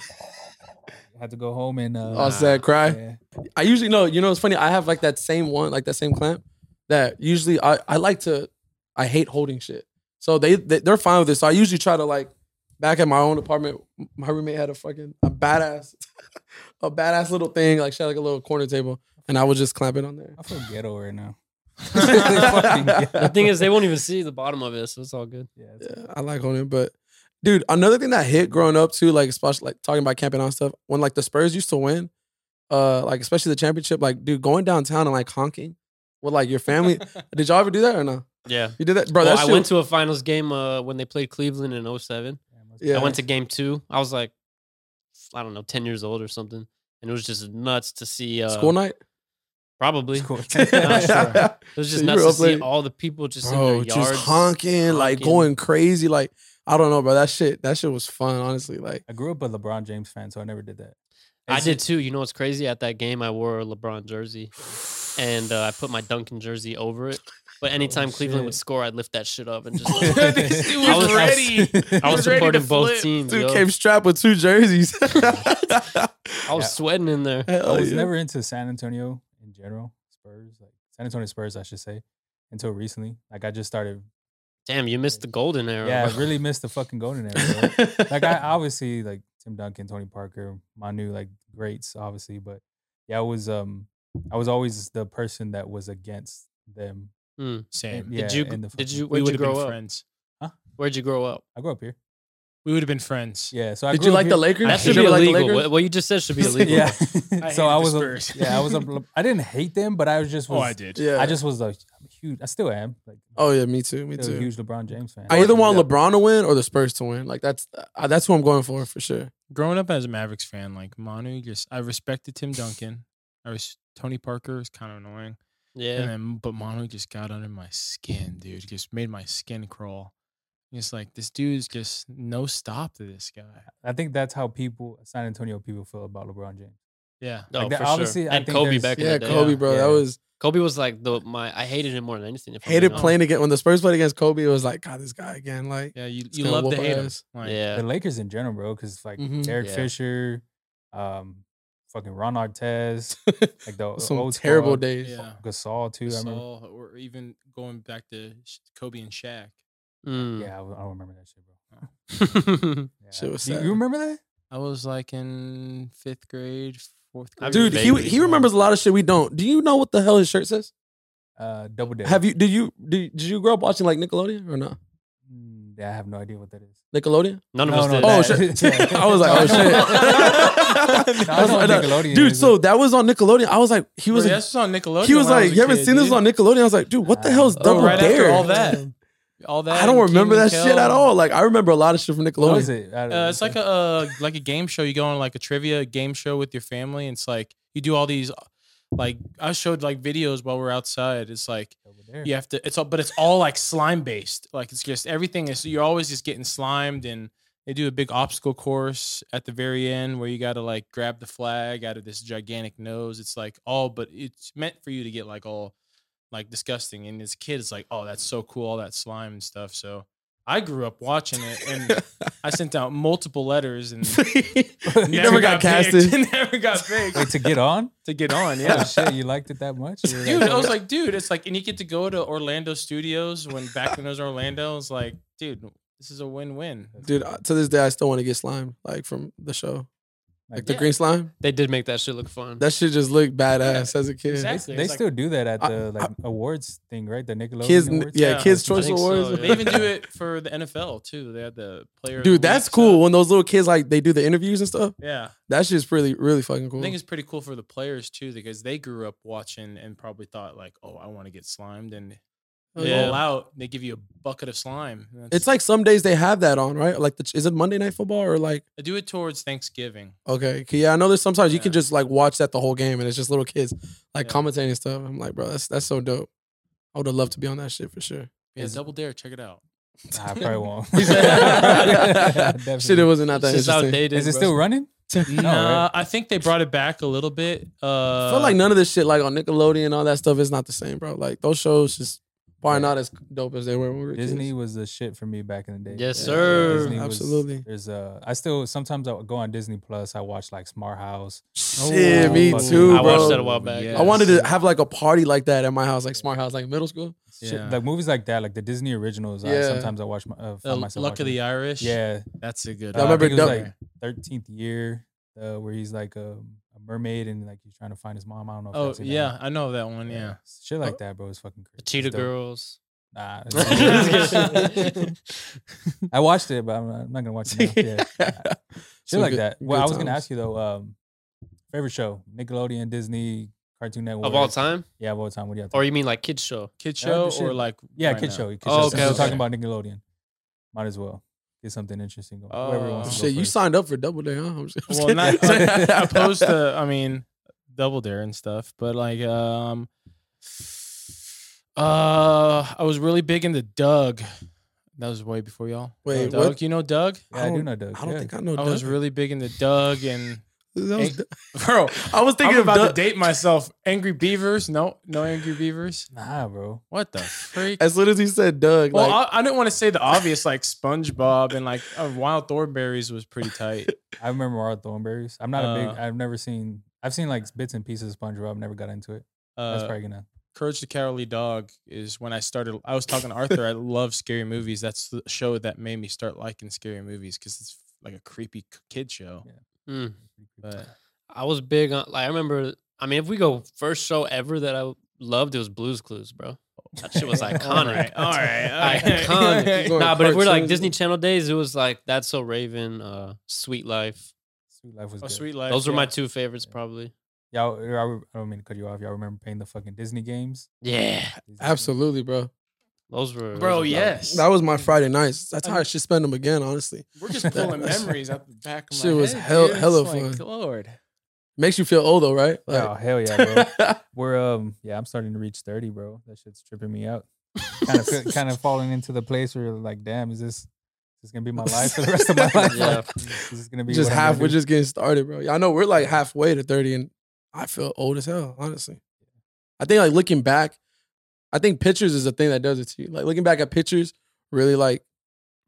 had to go home and uh All sad, cry. yeah. I usually know. You know, it's funny. I have like that same one, like that same clamp. That usually I I like to. I hate holding shit. So they, they they're fine with this. So I usually try to like back at my own apartment. My roommate had a fucking a badass, a badass little thing like she had like a little corner table, and I would just clamp it on there. I feel ghetto right now. The thing is, they won't even see the bottom of it, so it's all good. yeah, it's- Yeah, I like holding it, but dude, another thing that hit growing up too, like especially like talking about camping out and stuff, when like the Spurs used to win, uh, like especially the championship, like dude, going downtown and like honking with like your family. did y'all ever do that or no? Yeah. You did that, bro. Well, that I shit- went to a finals game uh, when they played Cleveland in 07. yeah. I went to game two. I was like, I don't know, 10 years old or something. And it was just nuts to see. Uh, school night. Probably. Cool. Not sure. It was just So nuts to up see all the people just in bro, their just yards. honking, like going crazy. Like I don't know, bro. That shit, that shit was fun. Honestly, like I grew up a LeBron James fan, so I never did that. I did too. You know what's crazy? At that game, I wore a LeBron jersey, and uh, I put my Duncan jersey over it. But anytime Cleveland would score, I'd lift that shit up and just. this dude I was- was I was- ready. I He was was supporting both flip. teams. dude yo. came strapped with two jerseys. I was Yeah. sweating in there. I was yeah. never into San Antonio in general. Spurs, like San Antonio Spurs, I should say, until recently. Like I just started. Damn, you missed the golden era. Yeah, I really missed the fucking golden era. Like I obviously like Tim Duncan, Tony Parker, Manu, like greats, obviously, but yeah, I was um I was always the person that was against them. Hmm. Same. Yeah, Did you? in the Did you? we Where'd would you have grow been up? friends. Huh? Where'd you grow up? I grew up here. We would have been friends. Yeah, so I Did grew you up like the Lakers? That should be ever like the What, what you just said should be illegal. Yeah, I so I was a, yeah I was a, I didn't hate them, but I was just was, Oh, I did. Yeah. I just was a huge. I still am like Oh yeah, me too. Me still a too. huge LeBron James fan. I either want Yeah. LeBron to win or the Spurs to win. Like that's uh, that's who I'm going for for sure. Growing up as a Mavericks fan, like Manu, just I respected Tim Duncan. I was Tony Parker is kind of annoying. Yeah. And then, but Manu just got under my skin, dude. Just made my skin crawl. It's like this dude's just no stop to this guy. I think that's how people San Antonio people feel about LeBron James. Yeah. No, Like, that- for obviously, sure. I And think Kobe there's- back in Yeah, the day. Kobe, Yeah. bro. Yeah. That was Kobe was like the my. I hated him more than anything. If I'm hated being playing against when the Spurs played against Kobe. It was like God, this guy again. Like Yeah, you, It's you gonna love to whoop hate him. ass. Like. Yeah. The Lakers in general, bro, because like Mhm. Derek Yeah. Fisher, um, fucking Ron Artest, like the some old terrible squad, days. Yeah. Gasol too. I remember. Gasol, or even going back to Sh- Kobe and Shaq. Mm. Yeah, I, don't- I don't remember that shit, bro. Yeah. Shit was You- sad. You remember that? I was like in fifth grade, fourth grade. Dude, he he remembers a lot of shit we don't. Do you know what the hell his shirt says? Uh, Double Dare. Have you did you did, did you grow up watching like Nickelodeon or not? Mm, Yeah, I have no idea what that is. Nickelodeon? None of No, us no, did. Oh shit! I was like, oh shit! No, I know what Nickelodeon dude, is. so that was on Nickelodeon. I was like, he was, Bro, that's was on Nickelodeon. he was when I like, a you haven't kid, seen this dude. on Nickelodeon? I was like, dude, what the hell's Oh, Double right after Dare? all that. All that. I don't remember Kenan that and shit at all. Like I remember a lot of shit from What Nickelodeon. is it? I don't Uh, it's like a uh, like a game show. You go on like a trivia game show with your family. And it's like you do all these. Like I showed like videos while we're outside. It's like you have to. It's all, but it's all like slime based. Like it's just everything is. You're always just getting slimed, and they do a big obstacle course at the very end where you got to like grab the flag out of this gigantic nose. It's like all, but it's meant for you to get like all like disgusting. And as a kid, it's like, oh, that's so cool, all that slime and stuff. So I grew up watching it, and I sent out multiple letters, and you never got picked. casted. never got picked Wait to get on? to get on. Yeah. Yeah. shit, you liked it that much? Dude, like, I was like, dude, it's like, and you get to go to Orlando Studios when back when it was Orlando. It's like, dude, this is a win-win. Dude, uh, to this day, I still want to get slime, like from the show, like the Yeah. green slime. They did make that shit look fun. That shit just looked badass as a kid. exactly. they It's like- still do that at I- the like awards thing, right? The Nickelodeon Kids, awards. yeah, Yeah, Kids I Choice think so, Awards. yeah. They even do it for the NFL too. They had the player. of the Dude, that's week cool stuff. when those little kids like they do the interviews and stuff. Yeah, That shit's really, really fucking cool. I think it's pretty cool for the players too because they grew up watching and probably thought like, oh, I want to get slimed, and they Yeah. roll out. They give you a bucket of slime. That's- It's like some days they have that on, right? Like, the, is it Monday Night Football or like? I do it towards Thanksgiving. Okay, 'Kay, yeah, I know there's sometimes you can Yeah. just like watch that the whole game and it's just little kids like Yeah. commentating and stuff. I'm like, bro, that's that's so dope. I would have loved to be on that shit for sure. Yeah, Is- Double Dare, check it out. Nah, I probably won't. He said- Definitely. shit, it wasn't not that It's just interesting. outdated. Is it bro. still running? Nah, right? I think they brought it back a little bit. Uh, I feel like none of this shit like on Nickelodeon and all that stuff is not the same, bro. Like those shows just probably not as dope as they were when we were Disney kids. was the shit for me back in the day. Yes, sir. Disney was- absolutely. there's a. I still sometimes I would go on Disney Plus. I watch like Smart House. Shit, Oh, me fucking- too, I bro. watched that a while back. Yeah. I wanted to have like a party like that at my house, like smart house, like middle school. Shit, Yeah. like movies like that, like the Disney originals. I, Yeah. sometimes I watch my uh, Uh, find myself Luck of watching the. Irish. Yeah, that's a good. I uh, remember think it was Dub- like thirteenth year, uh, where he's like a, a mermaid and like he's trying to find his mom. I don't know. If Oh that yeah. I know that one. Yeah. shit like that, bro. It's fucking crazy. The Cheetah. Girls. Nah, I watched it, but I'm not, I'm not gonna watch it. Now. Yeah. Shit like good- that. Well, I was gonna ask you though. Um, favorite show: Nickelodeon, Disney, Cartoon Network of all time? Yeah, of all time. What do you? Or you mean like kids show? Kid Yeah, show or like yeah, right kid show. Oh, show. okay, we're okay. talking about Nickelodeon. Might as well get something interesting going. Whoever Oh. wants to go Shit, you signed up for Double Dare, huh? I'm just, I'm just Well, not kidding. opposed to. I mean, Double Dare and stuff, but like, um, uh, I was really big into Doug. That was way before y'all. Wait, Doug. what? You know Doug? Yeah, I, do don't- know Doug. I don't yeah. think I know. I was really big into Doug and That bro. I was thinking I'm about Doug. to date myself. Angry Beavers? No, no Angry Beavers. Nah, bro. What the freak? As soon as he said Doug, Well, like, I, I didn't want to say the obvious, like SpongeBob and like uh, Wild Thornberrys was pretty tight. I remember Wild Thornberrys. I'm not a big. Uh, I've never seen. I've seen like bits and pieces of SpongeBob. Never got into it. That's Uh, probably gonna. Courage the Cowardly Dog is when I started. I was talking to Arthur. I love scary movies. That's the show that made me start liking scary movies because it's like a creepy kid show. Yeah. Mm. But I was big on like I remember. I mean, if we go first show ever that I loved, it was Blue's Clues, bro. That shit was iconic. all right, all right, all right. Iconic. Going nah, but if we're like. Disney Channel days, it was like That's So Raven, uh, Sweet Life. Sweet Life was. oh, good. Sweet Life. Those were my two favorites, Yeah. probably. Y'all, I don't mean to cut you off. Y'all remember playing the fucking Disney games? Yeah, Disney games? absolutely, bro. Those were Bro, those were yes. That was my Friday nights. That's how I should spend them again. Honestly, We're just pulling memories out the back of my Shit was head. hell- dude. It's hella like, fun. Lord. makes you feel old though, right? Oh hell yeah, bro. We're um yeah, I'm starting to reach 30, bro. That shit's tripping me out. Kind of kind of falling into the place where you're like, damn, is this is gonna be my life for the rest of my life? Yeah. Like, is gonna be just half. We're just getting started, bro. I know we're like halfway to thirty, and I feel old as hell. Honestly, I think like looking back, I think pictures is the thing that does it to you. Like looking back at pictures, really like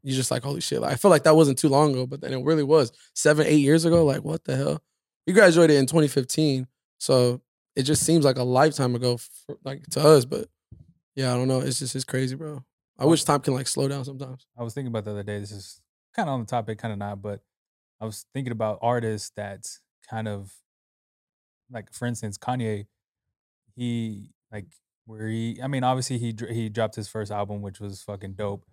you just like holy shit. Like, I feel like that wasn't too long ago, but then it really was seven, eight years ago. Like what the hell? We graduated in 2015, so it just seems like a lifetime ago, for, like to us. But yeah, I don't know. It's just it's crazy, bro. I wish time can like slow down sometimes. I was thinking about the other day. This is kind of on the topic, kind of not, but I was thinking about artists that kind of like, for instance, Kanye. He like where he, I mean, obviously he he dropped his first album, which was fucking dope,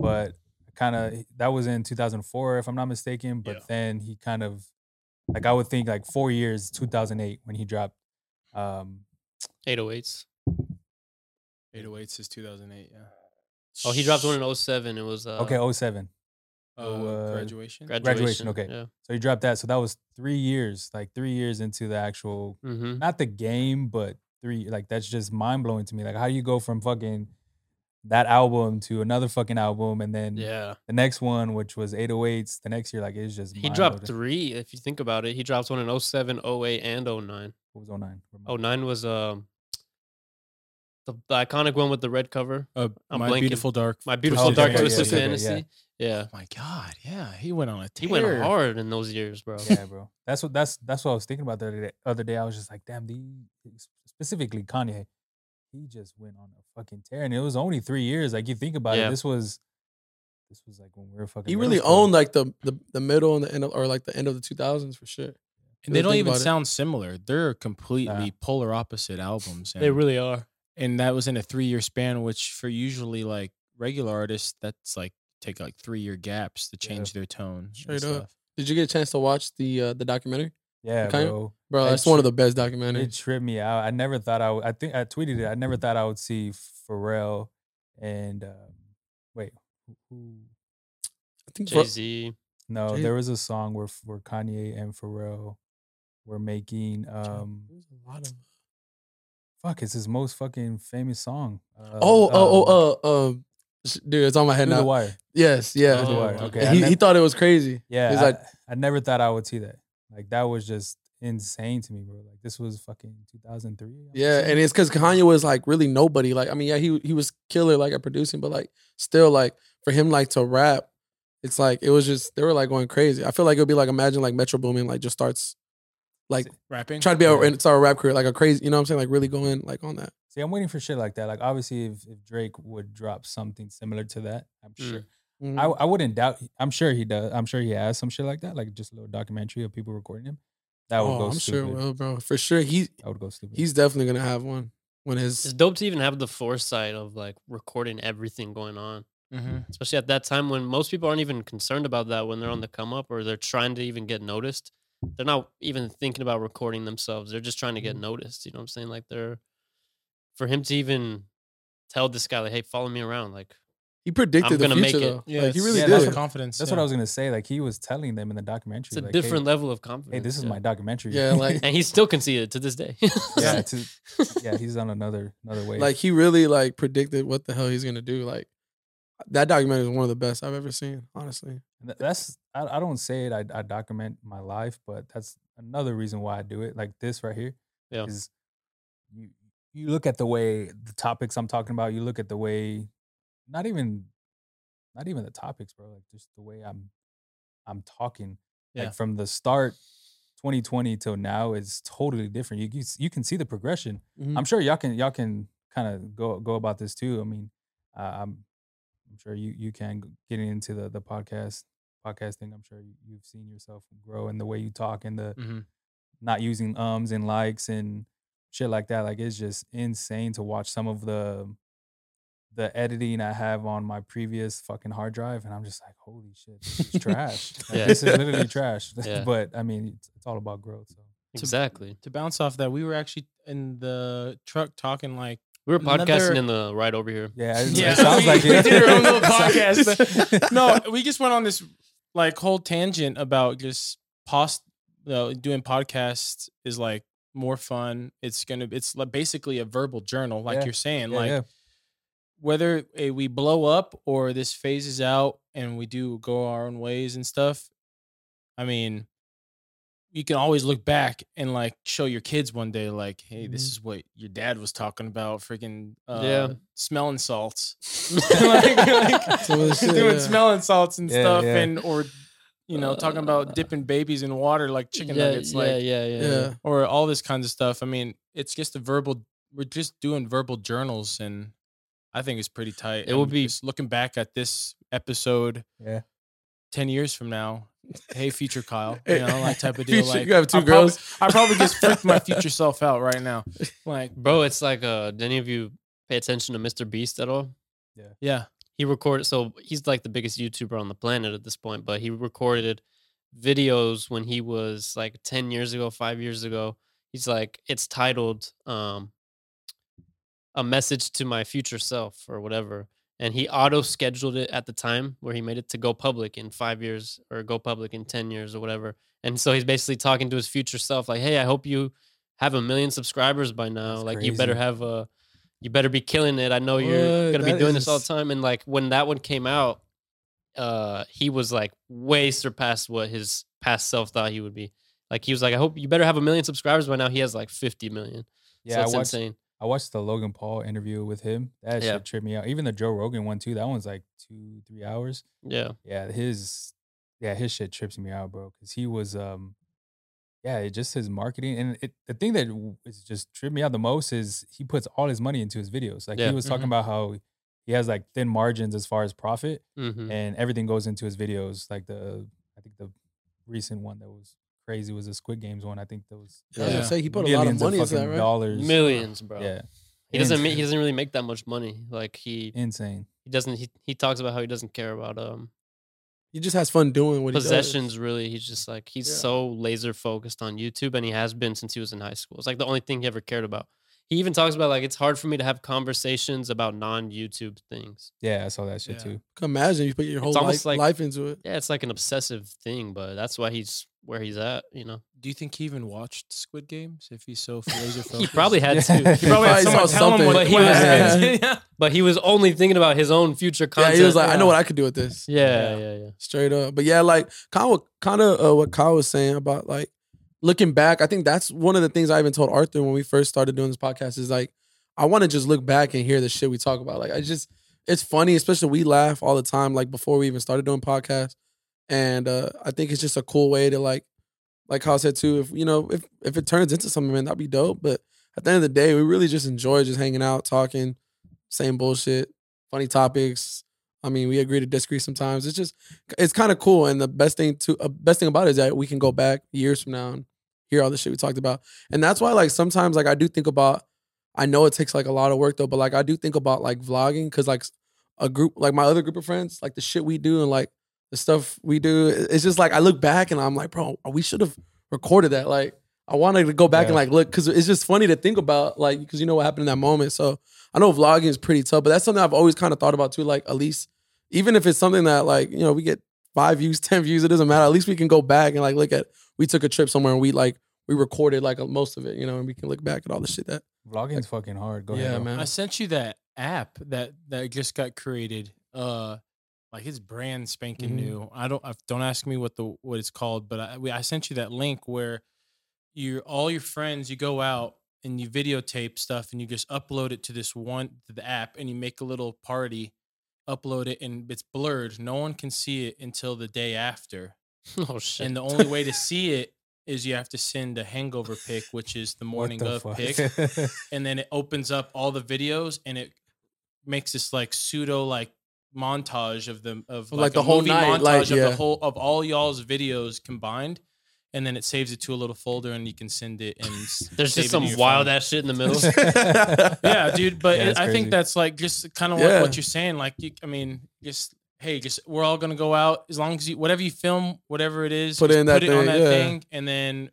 but kind of that was in 2004, if I'm not mistaken. But Yeah. then he kind of like I would think like four years, 2008, when he dropped. Um, 808s. 808s is 2008. Yeah. Oh, he dropped one in 07. It was uh, okay, 07. Uh, uh, graduation. graduation. okay. Yeah. So he dropped that. So that was three years, like three years into the actual, Mm-hmm. not the game, but three. Like that's just mind blowing to me. Like how do you go from fucking that album to another fucking album, and then Yeah. the next one, which was 808s, the next year, like it's just He dropped mind-blowing. three. If you think about it, he dropped one in 07, 08, and 09. What was 09? Oh, nine was um the, the iconic one with the red cover. Uh, I'm my blanking. beautiful dark. My beautiful yeah, dark yeah, twisted yeah, yeah, fantasy. yeah. Yeah. Oh my god, yeah, he went on a He went hard in those years, bro. Yeah, bro. That's what that's that's what I was thinking about the other day. Other day, I was just like, damn, the specifically Kanye, he just went on a fucking tear, and it was only three years. Like you think about Yeah. it, this was this was like when we were fucking. He really school. owned like the, the the middle and the end of, or like the end of the 2000s for sure. And they don't even about it. sound similar. They're completely Nah. polar opposite albums. They really are. and that was in a three year span, which for usually like regular artists, that's like take like three year gaps to Yeah. change their tone. and Straight up. stuff. Did you get a chance to watch the uh, the documentary? Yeah, Kanye? bro. Bro, It that's one of the best documentaries. It tripped me out. I never thought I. Would, I think I tweeted it. I never thought I would see Pharrell and um, wait, who, who? I think Jay Z. No, Jay- there was a song where where Kanye and Pharrell were making. Um, There's a lot of fuck, it's his most fucking famous song. Uh, Oh, um, oh, oh, uh, um, sh- dude, it's on my head Through the now. wire. Yes, yeah. Through the Wire, okay. He, nev- he thought it was crazy. Yeah, He's I, like, I never thought I would see that. Like that was just insane to me, bro. Like this was fucking 2003. yeah, and it's because Kanye was like really nobody. Like, I mean, yeah, he he was killer like at producing, but like still like for him like to rap, it's like it was just they were like going crazy. I feel like it would be like imagine like Metro Boomin like just starts like Rapping. trying to be a, and start a rap career like a crazy, you know what I'm saying? Like really going like on that. See, I'm waiting for shit like that. Like obviously, if, if Drake would drop something similar to that, I'm Mm. sure. Mhm. I I wouldn't doubt. I'm sure he does. I'm sure he has some shit like that, like just a little documentary of people recording him. That would oh, go I'm stupid. sure, will, bro, for sure. He that would go stupid. he's definitely gonna have one when his. It's his dope to even have the foresight of like recording everything going on, hmm especially at that time when most people aren't even concerned about that when they're on the come up or they're trying to even get noticed. They're not even thinking about recording themselves. They're just trying to get Mhm. noticed. You know what I'm saying? Like they're for him to even tell this guy like, "Hey, follow me around." Like he predicted I'm the gonna make future it. though. Yeah, like, he really yeah, did. that's what- confidence. That's yeah. what I was gonna say. Like he was telling them in the documentary. it's a like, hey- different level of confidence. Hey, this is yeah. my documentary. Yeah, like- and he's still conceited to this day. yeah, to, yeah. He's on another another way. like he really like predicted what the hell he's gonna do. Like that documentary is one of the best I've ever seen. Honestly, that's I, I don't say it. I, I document my life, but that's another reason why I do it. Like this right here Yeah. is you you look at the way the topics I'm talking about. You look at the way, not even, not even the topics, bro. Like just the way I'm, I'm talking. Yeah. Like from the start, 2020 till now is totally different. You you, you can see the progression. Mhm. I'm sure y'all can y'all can kind of go go about this too. I mean, uh, I'm I'm sure you you can g- getting into the the podcast podcasting. I'm sure you, you've seen yourself grow in the way you talk and the Mhm. not using ums and likes and shit like that. Like it's just insane to watch some of the the editing I have on my previous fucking hard drive, and I'm just like, holy shit, this is trash. Like, Yeah. This is literally trash. Yeah. but I mean, it's, it's all about growth. So exactly. To bounce off that, we were actually in the truck talking like We were Another- podcasting in the ride over here. yeah, it, Yeah, it sounds we- like we did our own little podcast. no, we just went on this like whole tangent about just post uh, doing podcasts is like more fun. It's gonna it's like basically a verbal journal, like Yeah. you're saying. Yeah, like yeah. Whether eh, we blow up or this phases out and we do go our own ways and stuff. I mean, you can always look back and like show your kids one day, like, hey, this Mhm. is what your dad was talking about, freaking uh, Yeah. smelling salts, like, like shit, doing yeah. smelling salts and Yeah, stuff, yeah. and or you know talking Uh, about dipping babies in water like chicken nuggets, yeah, like yeah, yeah, yeah. or all this kinds of stuff. I mean, it's just a verbal. We're just doing verbal journals, and I think it's pretty tight. It will be- just looking back at this episode Yeah. ten years from now, hey, future Kyle, you know, like type of deal. future- like you have two I probably- girls. I probably just freaked my future self out right now. Like, Bro, it's like uh did any of you pay attention to Mr. Beast at all? Yeah. Yeah, He recorded so he's like the biggest YouTuber on the planet at this point, but he recorded videos when he was like 10 years ago, 5 years ago. He's like it's titled um a message to my future self or whatever. And he auto scheduled it at the time where he made it to go public in 5 years or go public in 10 years or whatever. And so he's basically talking to his future self like, "Hey, I hope you have a million subscribers by now. That's like you better have a you better be killing it. I know you're gonna be That doing this all the time. And like when that one came out, uh, he was like way surpassed what his past self thought he would be. Like he was like, I hope you better have a million subscribers by now. He has like 50 million. Yeah, so I that's watched. insane. I watched the Logan Paul interview with him. That Yeah. shit tripped me out. Even the Joe Rogan one too. That one's like two, three hours. Yeah. Yeah, his yeah, his shit trips me out, bro. Because he was um yeah, it just his marketing and it, the thing that is just tripped me out the most is he puts all his money into his videos. Like Yeah. he was talking Mhm. about how he has like thin margins as far as profit hmm and everything goes into his videos. Like the I think the recent one that was crazy was the Squid Games one. I think that was I was gonna Yeah. say he put a lot of millions money into fucking that, right? dollars. Millions, bro. Yeah. He doesn't. Ins- Make, he doesn't really make that much money. Like he insane. he doesn't. He, he talks about how he doesn't care about um He just has fun doing what he does. possessions. Really, he's just like he's Yeah. so laser focused on YouTube, and he has been since he was in high school. It's like the only thing he ever cared about. He even talks about like it's hard for me to have conversations about non YouTube things. Yeah, I saw that shit Yeah. too. Can imagine you put your whole life, like- life into it. Yeah, it's like an obsessive thing, but that's why he's where he's at. You know, Do you think he even watched Squid Games if he's so laser focused? he probably had to. He He probably probably had someone saw tell him something. what But he was- yeah. but he was only thinking about his own future content. Yeah, he was like, I know what I could do with this. yeah, Yeah. yeah, yeah. Straight up. But yeah, like kind of kind of uh, what Kyle was saying about like looking back. I think that's one of the things I even told Arthur when we first started doing this podcast is like I want to just look back and hear the shit we talk about. Like I just it's funny, especially we laugh all the time like before we even started doing podcasts. And uh I think it's just a cool way to like like Kyle said too, if you know, if if it turns into something, man, that'd be dope. But at the end of the day, we really just enjoy just hanging out, talking, same bullshit, funny topics. I mean, we agree to disagree sometimes. It's just it's kind of cool. And the best thing to uh, best thing about it is that we can go back years from now and hear all the shit we talked about. And that's why like sometimes like I do think about I know it takes like a lot of work though, but like I do think about like vlogging because like a group like my other group of friends, like the shit we do and like the stuff we do, it's just like I look back and I'm like, bro, uh, we should have recorded that. Like I wanted to go back and like look because it's just funny to think about like because you know what happened in that moment. So I know vlogging is pretty tough, but that's something I've always kind of thought about too. Like at least even if it's something that like you know we get five views, ten views, it doesn't matter. At least we can go back and like look at we took a trip somewhere and we like we recorded like most of it, you know, and we can look back at all the shit that. Vlogging's fucking hard. Go Yeah, ahead, bro. man. I sent you that app that that just got created. Uh, like it's brand spanking Mhm. new. I don't I, don't ask me what the what it's called, but I we, I sent you that link where you all your friends you go out and you videotape stuff and you just upload it to this one to the app and you make a little party, upload it and it's blurred. No one can see it until the day after. Oh shit. And the only way to see it is you have to send a hangover pic, which is the morning the of fuck? pic and then it opens up all the videos and it makes this like pseudo like montage of them of Like like, the whole night, montage like, of the whole of all y'all's videos combined and then it saves it to a little folder and you can send it and There's just some wild phone. ass shit in the middle. yeah dude but Yeah, it- i think that's like just kind of Yeah. like what you're saying like you, i mean just hey just we're all gonna go out as long as you whatever you film whatever it is Put it just in that put it on thing, that yeah. thing and then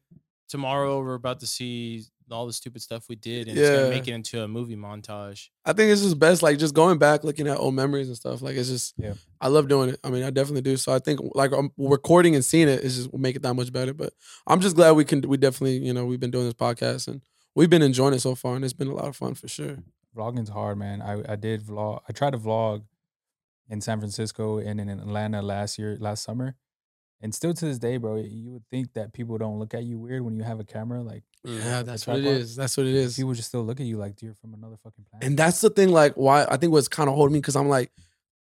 tomorrow we're about to see all the stupid stuff we did and it's Yeah. gonna make it into a movie montage I think it's just best, like just going back, looking at old memories and stuff. Like it's just, Yeah. I love doing it. I mean, I definitely do. So I think like um, recording and seeing it is just will make it that much better. But I'm just glad we can. We definitely, you know, we've been doing this podcast and we've been enjoying it so far, and it's been a lot of fun for sure. Vlogging's hard, man. I, I did vlog. I tried to vlog in San Francisco and in Atlanta last year, last summer. And still to this day, bro, you would think that people don't look at you weird when you have a camera. Like Yeah, that's what it is. That's what it is. people just still look at you like you're from another fucking planet. And that's the thing, like why I think what's kind of holding me because I'm like,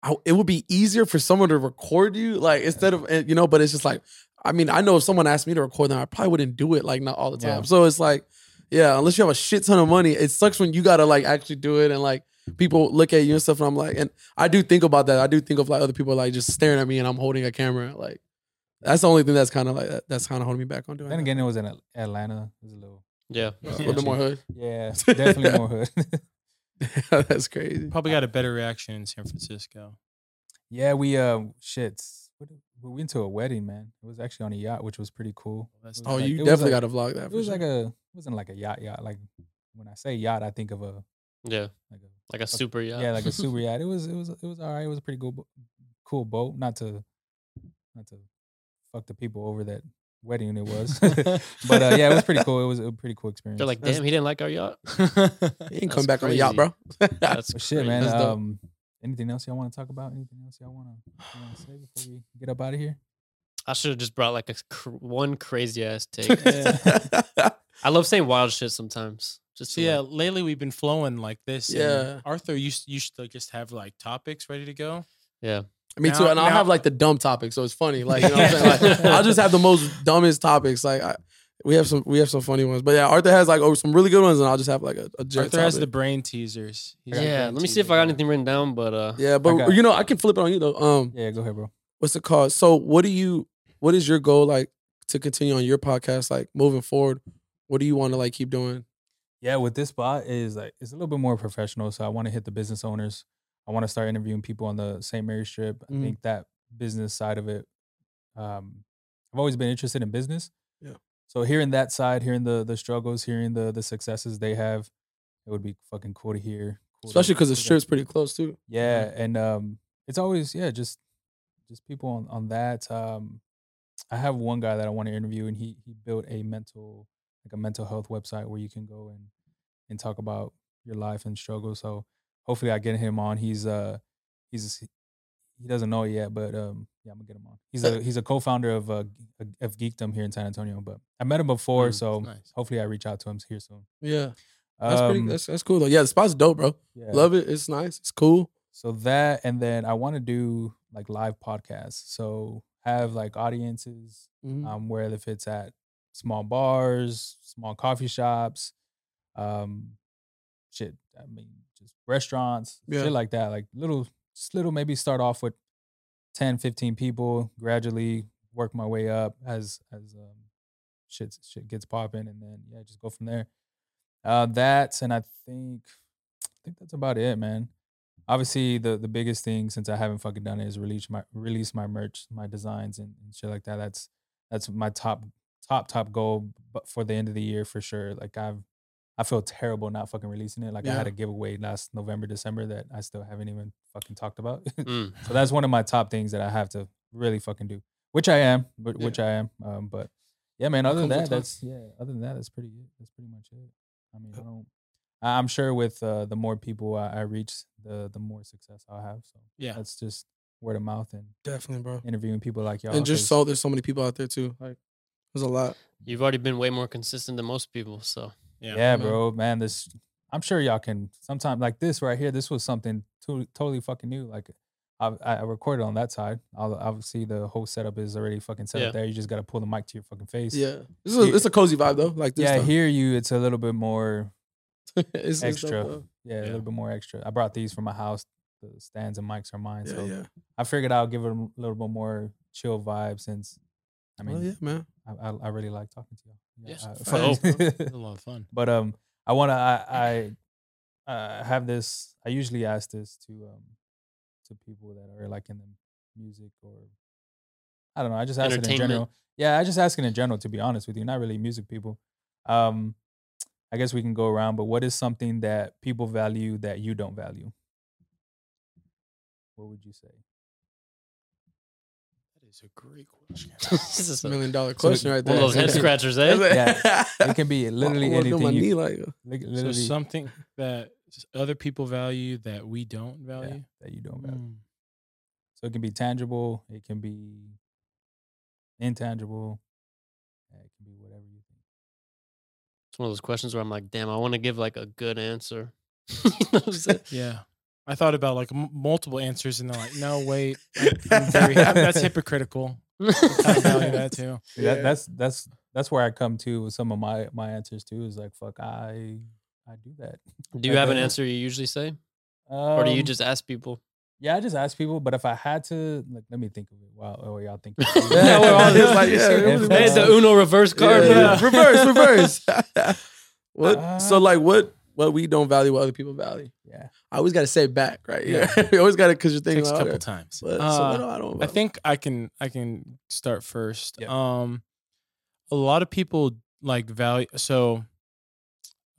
I, it would be easier for someone to record you, like instead of eh, you know. But it's just like, I mean, I know if someone asked me to record them, I probably wouldn't do it like not all the time. Yeah. So it's like, yeah, unless you have a shit ton of money, it sucks when you gotta like actually do it and like people look at you and stuff, and I'm like, and I do think about that. I do think of like other people like just staring at me, and I'm holding a camera. Like that's the only thing that's kind of like that, that's kind of holding me back on doing. Then that. again, it was in Atlanta. It was a little, Yeah. a little bit more hood. yeah, definitely more hood. that's crazy. Probably got a better reaction in San Francisco. yeah, we uh, shit. We went to a wedding, man. It was actually on a yacht, which was pretty cool. That's It was Oh, like- you definitely like- got to vlog that. It was sure. like a, it wasn't like a yacht yacht. Like when I say yacht, I think of a Yeah. like a Like a super yacht. yeah, like a super yacht. It was it was it was all right. It was a pretty cool bo- cool boat. Not to not to fuck the people over that wedding it was, but uh, yeah, it was pretty cool. It was a pretty cool experience. They're like, That's- damn, he didn't like our yacht. He ain't That's come back on a yacht, bro. That's But shit, man. That's. Um, anything else y'all want to talk about? Anything else y'all want to say before we get up out of here? I should have just brought like a cr- one crazy ass take. I love saying wild shit sometimes. Just So yeah, like- lately we've been flowing like this. and Yeah. Arthur you used to just have like topics ready to go. yeah. Me too. Now- And I'll have like the dumb topics, so it's funny. Like you know what I'm saying? Like, I'll just have the most dumbest topics. Like I, we have some we have some funny ones. But yeah, Arthur has like oh, some really good ones, and I'll just have like a, a jet Arthur has the brain teasers. He's Yeah. brain Let me see if I got guy. anything written down, but uh Yeah, but got- you know I can flip it on you though. Um, Yeah, go ahead, bro. what's it called? So what do you what is your goal like to continue on your podcast? Like moving forward, what do you want to like keep doing? Yeah, with this spot is like it's a little bit more professional. So I want to hit the business owners. I want to start interviewing people on the St. Mary Strip. I Mhm. think that business side of it. Um, I've always been interested in business. Yeah. So hearing that side, hearing the the struggles, hearing the the successes they have, it would be fucking cool to hear. cool Especially because the strip's pretty close too. Yeah, and um, it's always yeah, just just people on on that. Um, I have one guy that I want to interview, and he he built a mental like a mental health website where you can go and and talk about your life and struggles. So hopefully, I get him on. He's uh he's he doesn't know it yet, but um yeah, I'm gonna get him on. He's a he's a co-founder of uh G- of Geekdom here in San Antonio, but I met him before, Mm, so nice. hopefully I reach out to him here soon. Yeah, that's pretty. Um, That's that's cool though. Yeah, the spot's dope, bro. yeah. Love it. It's nice. It's cool. So that, and then I want to do like live podcasts. So have like audiences, Mhm. um, where if it's at small bars, small coffee shops, um, shit. I mean, just restaurants, Yeah. shit like that. Like little, just little. Maybe start off with 10, 15 people, gradually work my way up as as um, shit shit gets popping, and then yeah, just go from there. Uh, that's and I think I think that's about it, man obviously the the biggest thing since I haven't fucking done it is release my release my merch, my designs and, and shit like that. That's that's my top top top goal but for the end of the year for sure. Like I've I feel terrible not fucking releasing it. Like I had a giveaway last November, December that I still haven't even fucking talked about. mm. so that's one of my top things that I have to really fucking do. Which I am, but Yeah. which I am. Um, but yeah, man. Other than that, that's yeah. Other than that, that's pretty it. That's pretty much it. I mean, I don't. I'm sure with uh, the more people I, I reach, the the more success I'll have. So Yeah. that's just word of mouth and Definitely, bro. interviewing people like y'all. and just so there's so many people out there too. Like there's a lot. You've already been way more consistent than most people, so Yeah. yeah, bro, man. This I'm sure y'all can. Sometimes like this right here, this was something to, totally fucking new. Like I, I I recorded on that side. I'll obviously the whole setup is already fucking set Yeah. up there. You just got to pull the mic to your fucking face. Yeah, this is a, it's a cozy vibe though. Like this. yeah. stuff. Hear you. It's a little bit more it's, it's extra. though. yeah, a little bit more extra. I brought these from my house. The stands and mics are mine. Yeah, so yeah. I figured I'll give it a little bit more chill vibe since. I mean, well, yeah, man. I, I, I really like talking to y'all. Yes, I-. I- It's a lot of fun. but um, I want to. I I uh, have this. I usually ask this to um to people that are like in the music or I don't know. I just ask it in general. Yeah, I just ask it in general. To be honest with you, not really music people. Um, I guess we can go around. But what is something that people value that you don't value? What would you say? That is a great question. this is a, Million dollar So question right one there. of those head scratchers, eh? Yeah, It can be literally I wanna do anything. my you- knee like li- so literally something that other people value that we don't yeah, value. that you don't value. Mm. So it can be tangible. It can be intangible. It can be whatever you think. It's one of those questions where I'm like, damn, I want to give like a good answer. You know what I'm saying? Yeah. I thought about like m- multiple answers and they're like, no, wait, I- I'm that's hypocritical. I kind of value that too. Yeah. That, that's that's that's where I come to with some of my my answers too. Is like fuck, I I do that. Do you Like have an answer you usually say? or do you Um, just ask people? Yeah, I just ask people, but if I had to, like, let me think of it. Wow, oh, y'all think? Yeah, we're all just like, yeah, If, Hey, nice. the uh, Uno reverse card. Yeah, bro. yeah. reverse, reverse. what? so Uh, like, what? What we don't value, what other people value. yeah, I always got to say it back, right? Yeah, you always got to because you're thinking. Takes a couple times. But, so Uh, do I don't. I think I can I can start first. Yeah. Um a lot of people like value so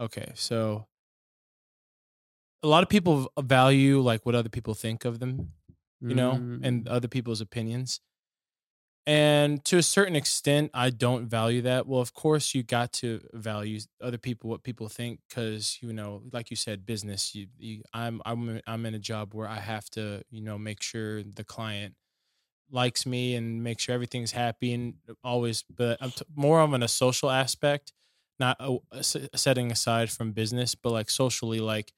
okay, so a lot of people value like what other people think of them, you know, Mm. and other people's opinions. And to a certain extent, I don't value that. Well, of course, you got to value other people, what people think, because you know, like you said, business. You, you, I'm, I'm, I'm in a job where I have to, you know, make sure the client likes me and make sure everything's happy and always. But I'm t- more of on a social aspect, not uh, s- setting aside from business, but like socially, like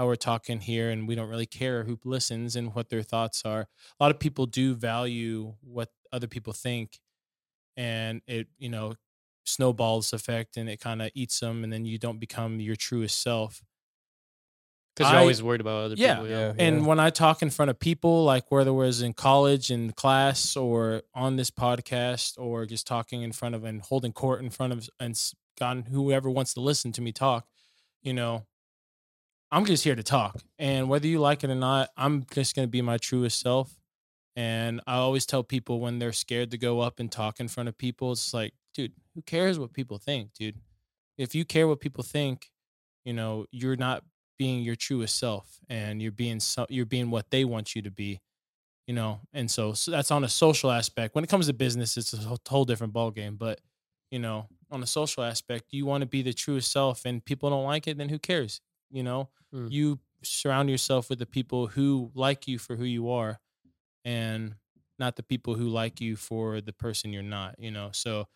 how we're talking here, and we don't really care who listens and what their thoughts are a lot of people do value what other people think and it you know snowballs effect and it kind of eats them and then you don't become your truest self Because you're always worried about other Yeah. people. yeah, and yeah. when i talk in front of people like whether it was in college in class or on this podcast or just talking in front of and holding court in front of and god whoever wants to listen to me talk you know i'm just here to talk and whether you like it or not i'm just going to be my truest self. And i always tell people when they're scared to go up and talk in front of people it's like dude who cares what people think dude? If you care what people think you know you're not being your truest self and you're being so, you're being what they want you to be you know? And so, so that's on a social aspect. When it comes to business it's a whole, different ball game but you know on a social aspect you want to be the truest self and people don't like it then who cares you know Mm. you surround yourself with the people who like you for who you are and not the people who like you for the person you're not you know so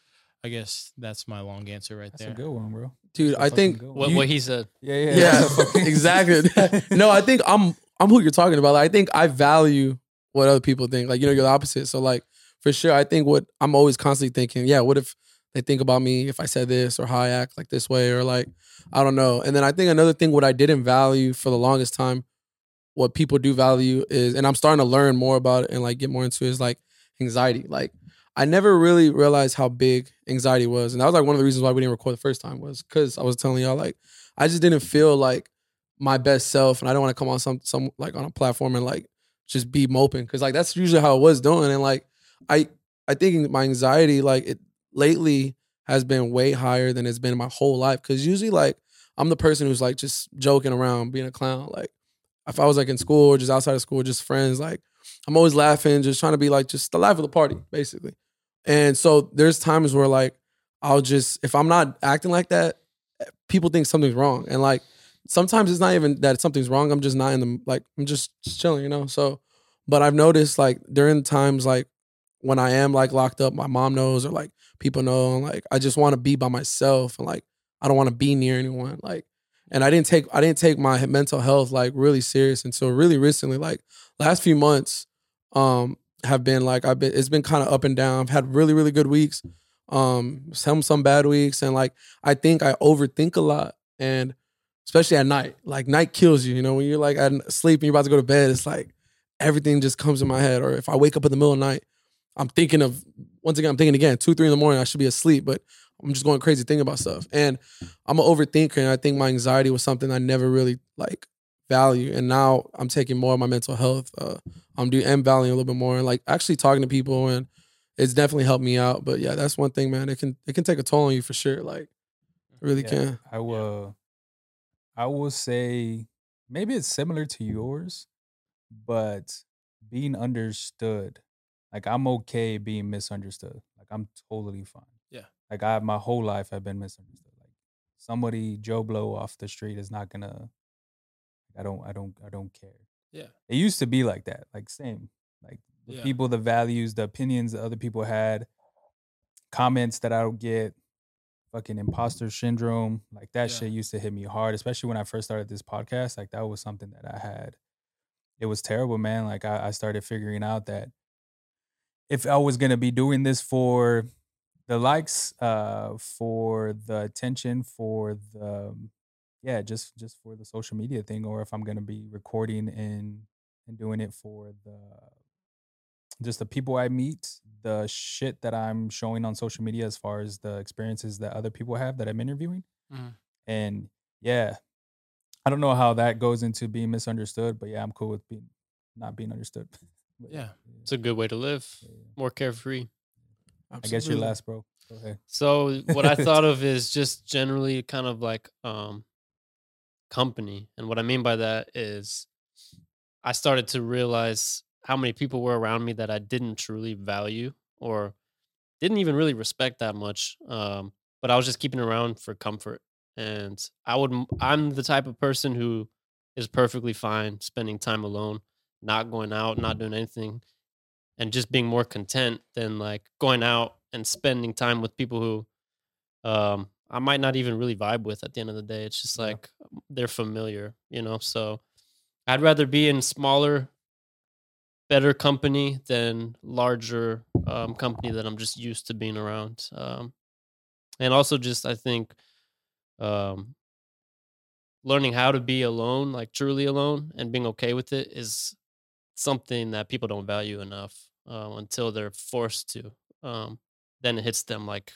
i guess that's my long answer right that's there That's a good one, bro. dude, That's a I fucking think. What, You- what he said. yeah, yeah, Yeah, that's exactly. no, I think I'm I'm who you're talking about. Like, I think I value what other people think. Like, you know, you're the opposite. So like for sure, I think what I'm always constantly thinking, yeah, what if they think about me if I said this or how I act like this way or like I don't know. And then I think another thing what I didn't value for the longest time, what people do value is, and I'm starting to learn more about it and like get more into it, is like anxiety. Like I never really realized how big anxiety was. And that was like one of the reasons why we didn't record the first time was because I was telling y'all like I just didn't feel like my best self and I don't want to come on some some like on a platform and like just be moping because like that's usually how I was doing and like I I think my anxiety like it lately has been way higher than it's been my whole life because usually like I'm the person who's like just joking around being a clown like if I was like in school or just outside of school just friends like I'm always laughing just trying to be like just the life of the party basically and so there's times where like I'll just if I'm not acting like that eh, people think something's wrong and like sometimes it's not even that something's wrong. I'm just not in the like I'm just chilling, you know. So, but I've noticed like during times like when I am like locked up, my mom knows or like people know, like I just want to be by myself and like I don't want to be near anyone. Like, and I didn't take I didn't take my mental health like really serious until really recently. Like last few months, um, have been like I've been it's been kind of up and down. I've had really really good weeks, um, some some bad weeks, and like I think I overthink a lot and especially at night. Like night kills you, you know, when you're like at sleep and you're about to go to bed, it's like everything just comes in my head. Or if I wake up in the middle of the night, I'm thinking of once again, I'm thinking again, two, three in the morning, I should be asleep, but I'm just going crazy thinking about stuff. And I'm an overthinker, and I think my anxiety was something I never really like value. And now I'm taking more of my mental health. Uh, I'm doing am valuing a little bit more and like actually talking to people and it's definitely helped me out. But yeah, that's one thing, man. It can it can take a toll on you for sure. Like it really Yeah, can. I will. I will say maybe it's similar to yours, but being understood. Like I'm okay being misunderstood. Like I'm totally fine. Yeah. Like I my whole life I've been misunderstood. Like somebody Joe Blow off the street is not gonna. I don't. I don't. I don't care. Yeah. It used to be like that. Like same. Like the Yeah. people, the values, the opinions that other people had, comments that I don't get, fucking imposter syndrome. Like that Yeah. shit used to hit me hard, especially when I first started this podcast. Like that was something that I had. It was terrible, man. Like I, I started figuring out that if I was gonna be doing this for the likes, uh, for the attention, for the um, yeah, just just for the social media thing, or if I'm gonna be recording and and doing it for the just the people I meet, the shit that I'm showing on social media as far as the experiences that other people have that I'm interviewing. Mhm. And yeah, I don't know how that goes into being misunderstood, but yeah, I'm cool with being not being understood. Yeah. It's a good way to live. More carefree. I guess you're last, bro. Ahead. So what I thought of is just generally kind of like um company. And what I mean by that is I started to realize how many people were around me that I didn't truly value or didn't even really respect that much. Um, but I was just keeping around for comfort. And I would I'm the type of person who is perfectly fine spending time alone, not going out, not doing anything, and just being more content than like going out and spending time with people who um I might not even really vibe with at the end of the day. It's just Yeah. like they're familiar, you know. So I'd rather be in smaller, better company than larger um, company that I'm just used to being around. Um, and also, just I think um, learning how to be alone, like truly alone, and being okay with it is something that people don't value enough uh, until they're forced to. Um, then it hits them like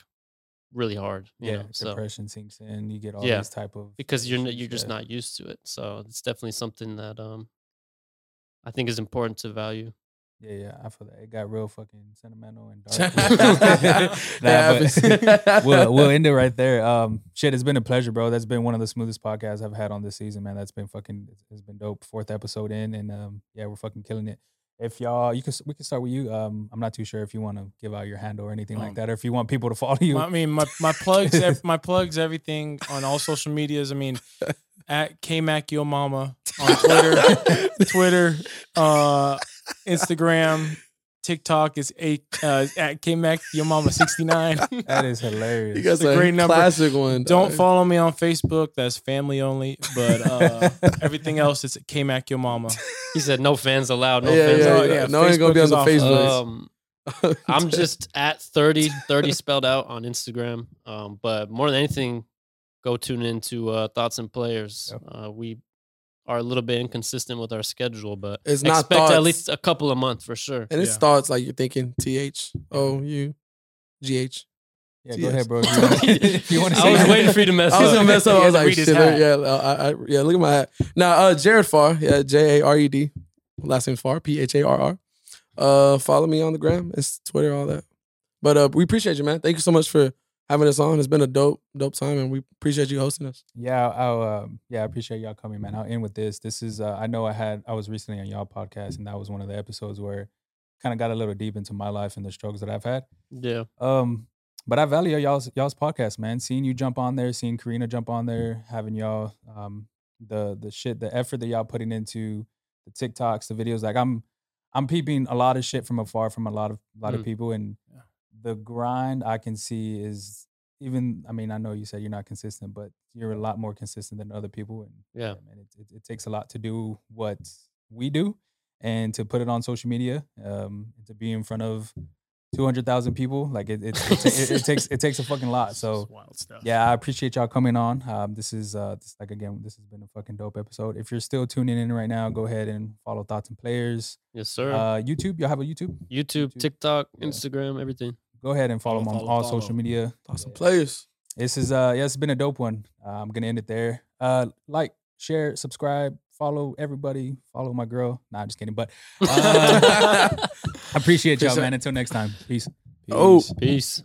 really hard, you yeah, know. So depression sinks in. You get all Yeah, these type of because you're you're just not used to it. So it's definitely something that um I think is important to value. Yeah, yeah, I feel that it got real fucking sentimental and dark. Nah, but we'll we'll end it right there. Um, shit, it's been a pleasure, bro. That's been one of the smoothest podcasts I've had on this season, man. That's been fucking, it's- it's been dope. Fourth episode in, and um, yeah, we're fucking killing it. If y'all, you can, we can start with you. Um, I'm not too sure if you want to give out your handle or anything Um, like that, or if you want people to follow you. I mean, my my plugs, ev- my plugs, everything on all social medias. I mean, at Kmac Yo Mama on Twitter, Twitter, uh, Instagram, TikTok is a uh, at Kmac Yo Mama sixty nine. that is hilarious. You got It's a a great number. classic one. Don't dog. follow me on Facebook. That's family only. But uh, everything else is at Kmac Yo Mama. He said no fans allowed, no yeah, fans yeah, allowed. yeah. yeah, No one ain't gonna be on the. Facebook. Um, I'm just at 30, 30 spelled out on Instagram. Um, but more than anything, go tune into uh, Thoughts and Players. Yep. Uh, we are a little bit inconsistent with our schedule, but It's not expect thoughts. at least a couple of months for sure. and it's Yeah. thoughts like you're thinking T H O U G H. yeah, go Yes. ahead, bro. If you wanna- if you want to I was waiting for you to mess up. I was gonna mess up. I was had to like, read shit. Yeah, uh, I, I, yeah. Look at my hat. Now, uh, Jared Pharr. Yeah, J A R E D. Last name's Pharr. P H A R R. Uh, follow me on the gram. It's Twitter, all that. But uh, we appreciate you, man. Thank you so much for having us on. It's been a dope, dope time, and we appreciate you hosting us. Yeah, I'll, um, yeah, I appreciate y'all coming, man. I'll end with this. This is, uh, I know I had, I was recently on y'all podcast, and that was one of the episodes where kind of got a little deep into my life and the struggles that I've had. Yeah. Um, but I value y'all's y'all's podcast, man. Seeing you jump on there, seeing Karina jump on there, having y'all, um, the the shit, the effort that y'all putting into the TikToks, the videos. Like I'm, I'm peeping a lot of shit from afar from a lot of a lot of Mm. people, and Yeah. the grind I can see is even. I mean, I know you said you're not consistent, but you're a lot more consistent than other people, and Yeah. man, it, it, it takes a lot to do what we do, and to put it on social media, um, and to be in front of two hundred thousand people. Like it, it, it, it, it takes it takes a fucking lot. So wild stuff. yeah, I appreciate y'all coming on. Um, this is uh, this, like again, this has been a fucking dope episode. If you're still tuning in right now, go ahead and follow Thoughts and Players. Yes, sir. Uh, YouTube, y'all have a YouTube. YouTube, YouTube. TikTok, Yeah. Instagram, everything. Go ahead and follow Follow, them on follow, all follow. social media. Awesome Yeah. players. This is uh, yeah, it's been a dope one. Uh, I'm gonna end it there. Uh, like, share, subscribe, follow everybody. Follow my girl. Nah, I'm just kidding. But uh, I appreciate y'all, man. Until next time, peace. Oh. Peace. Peace.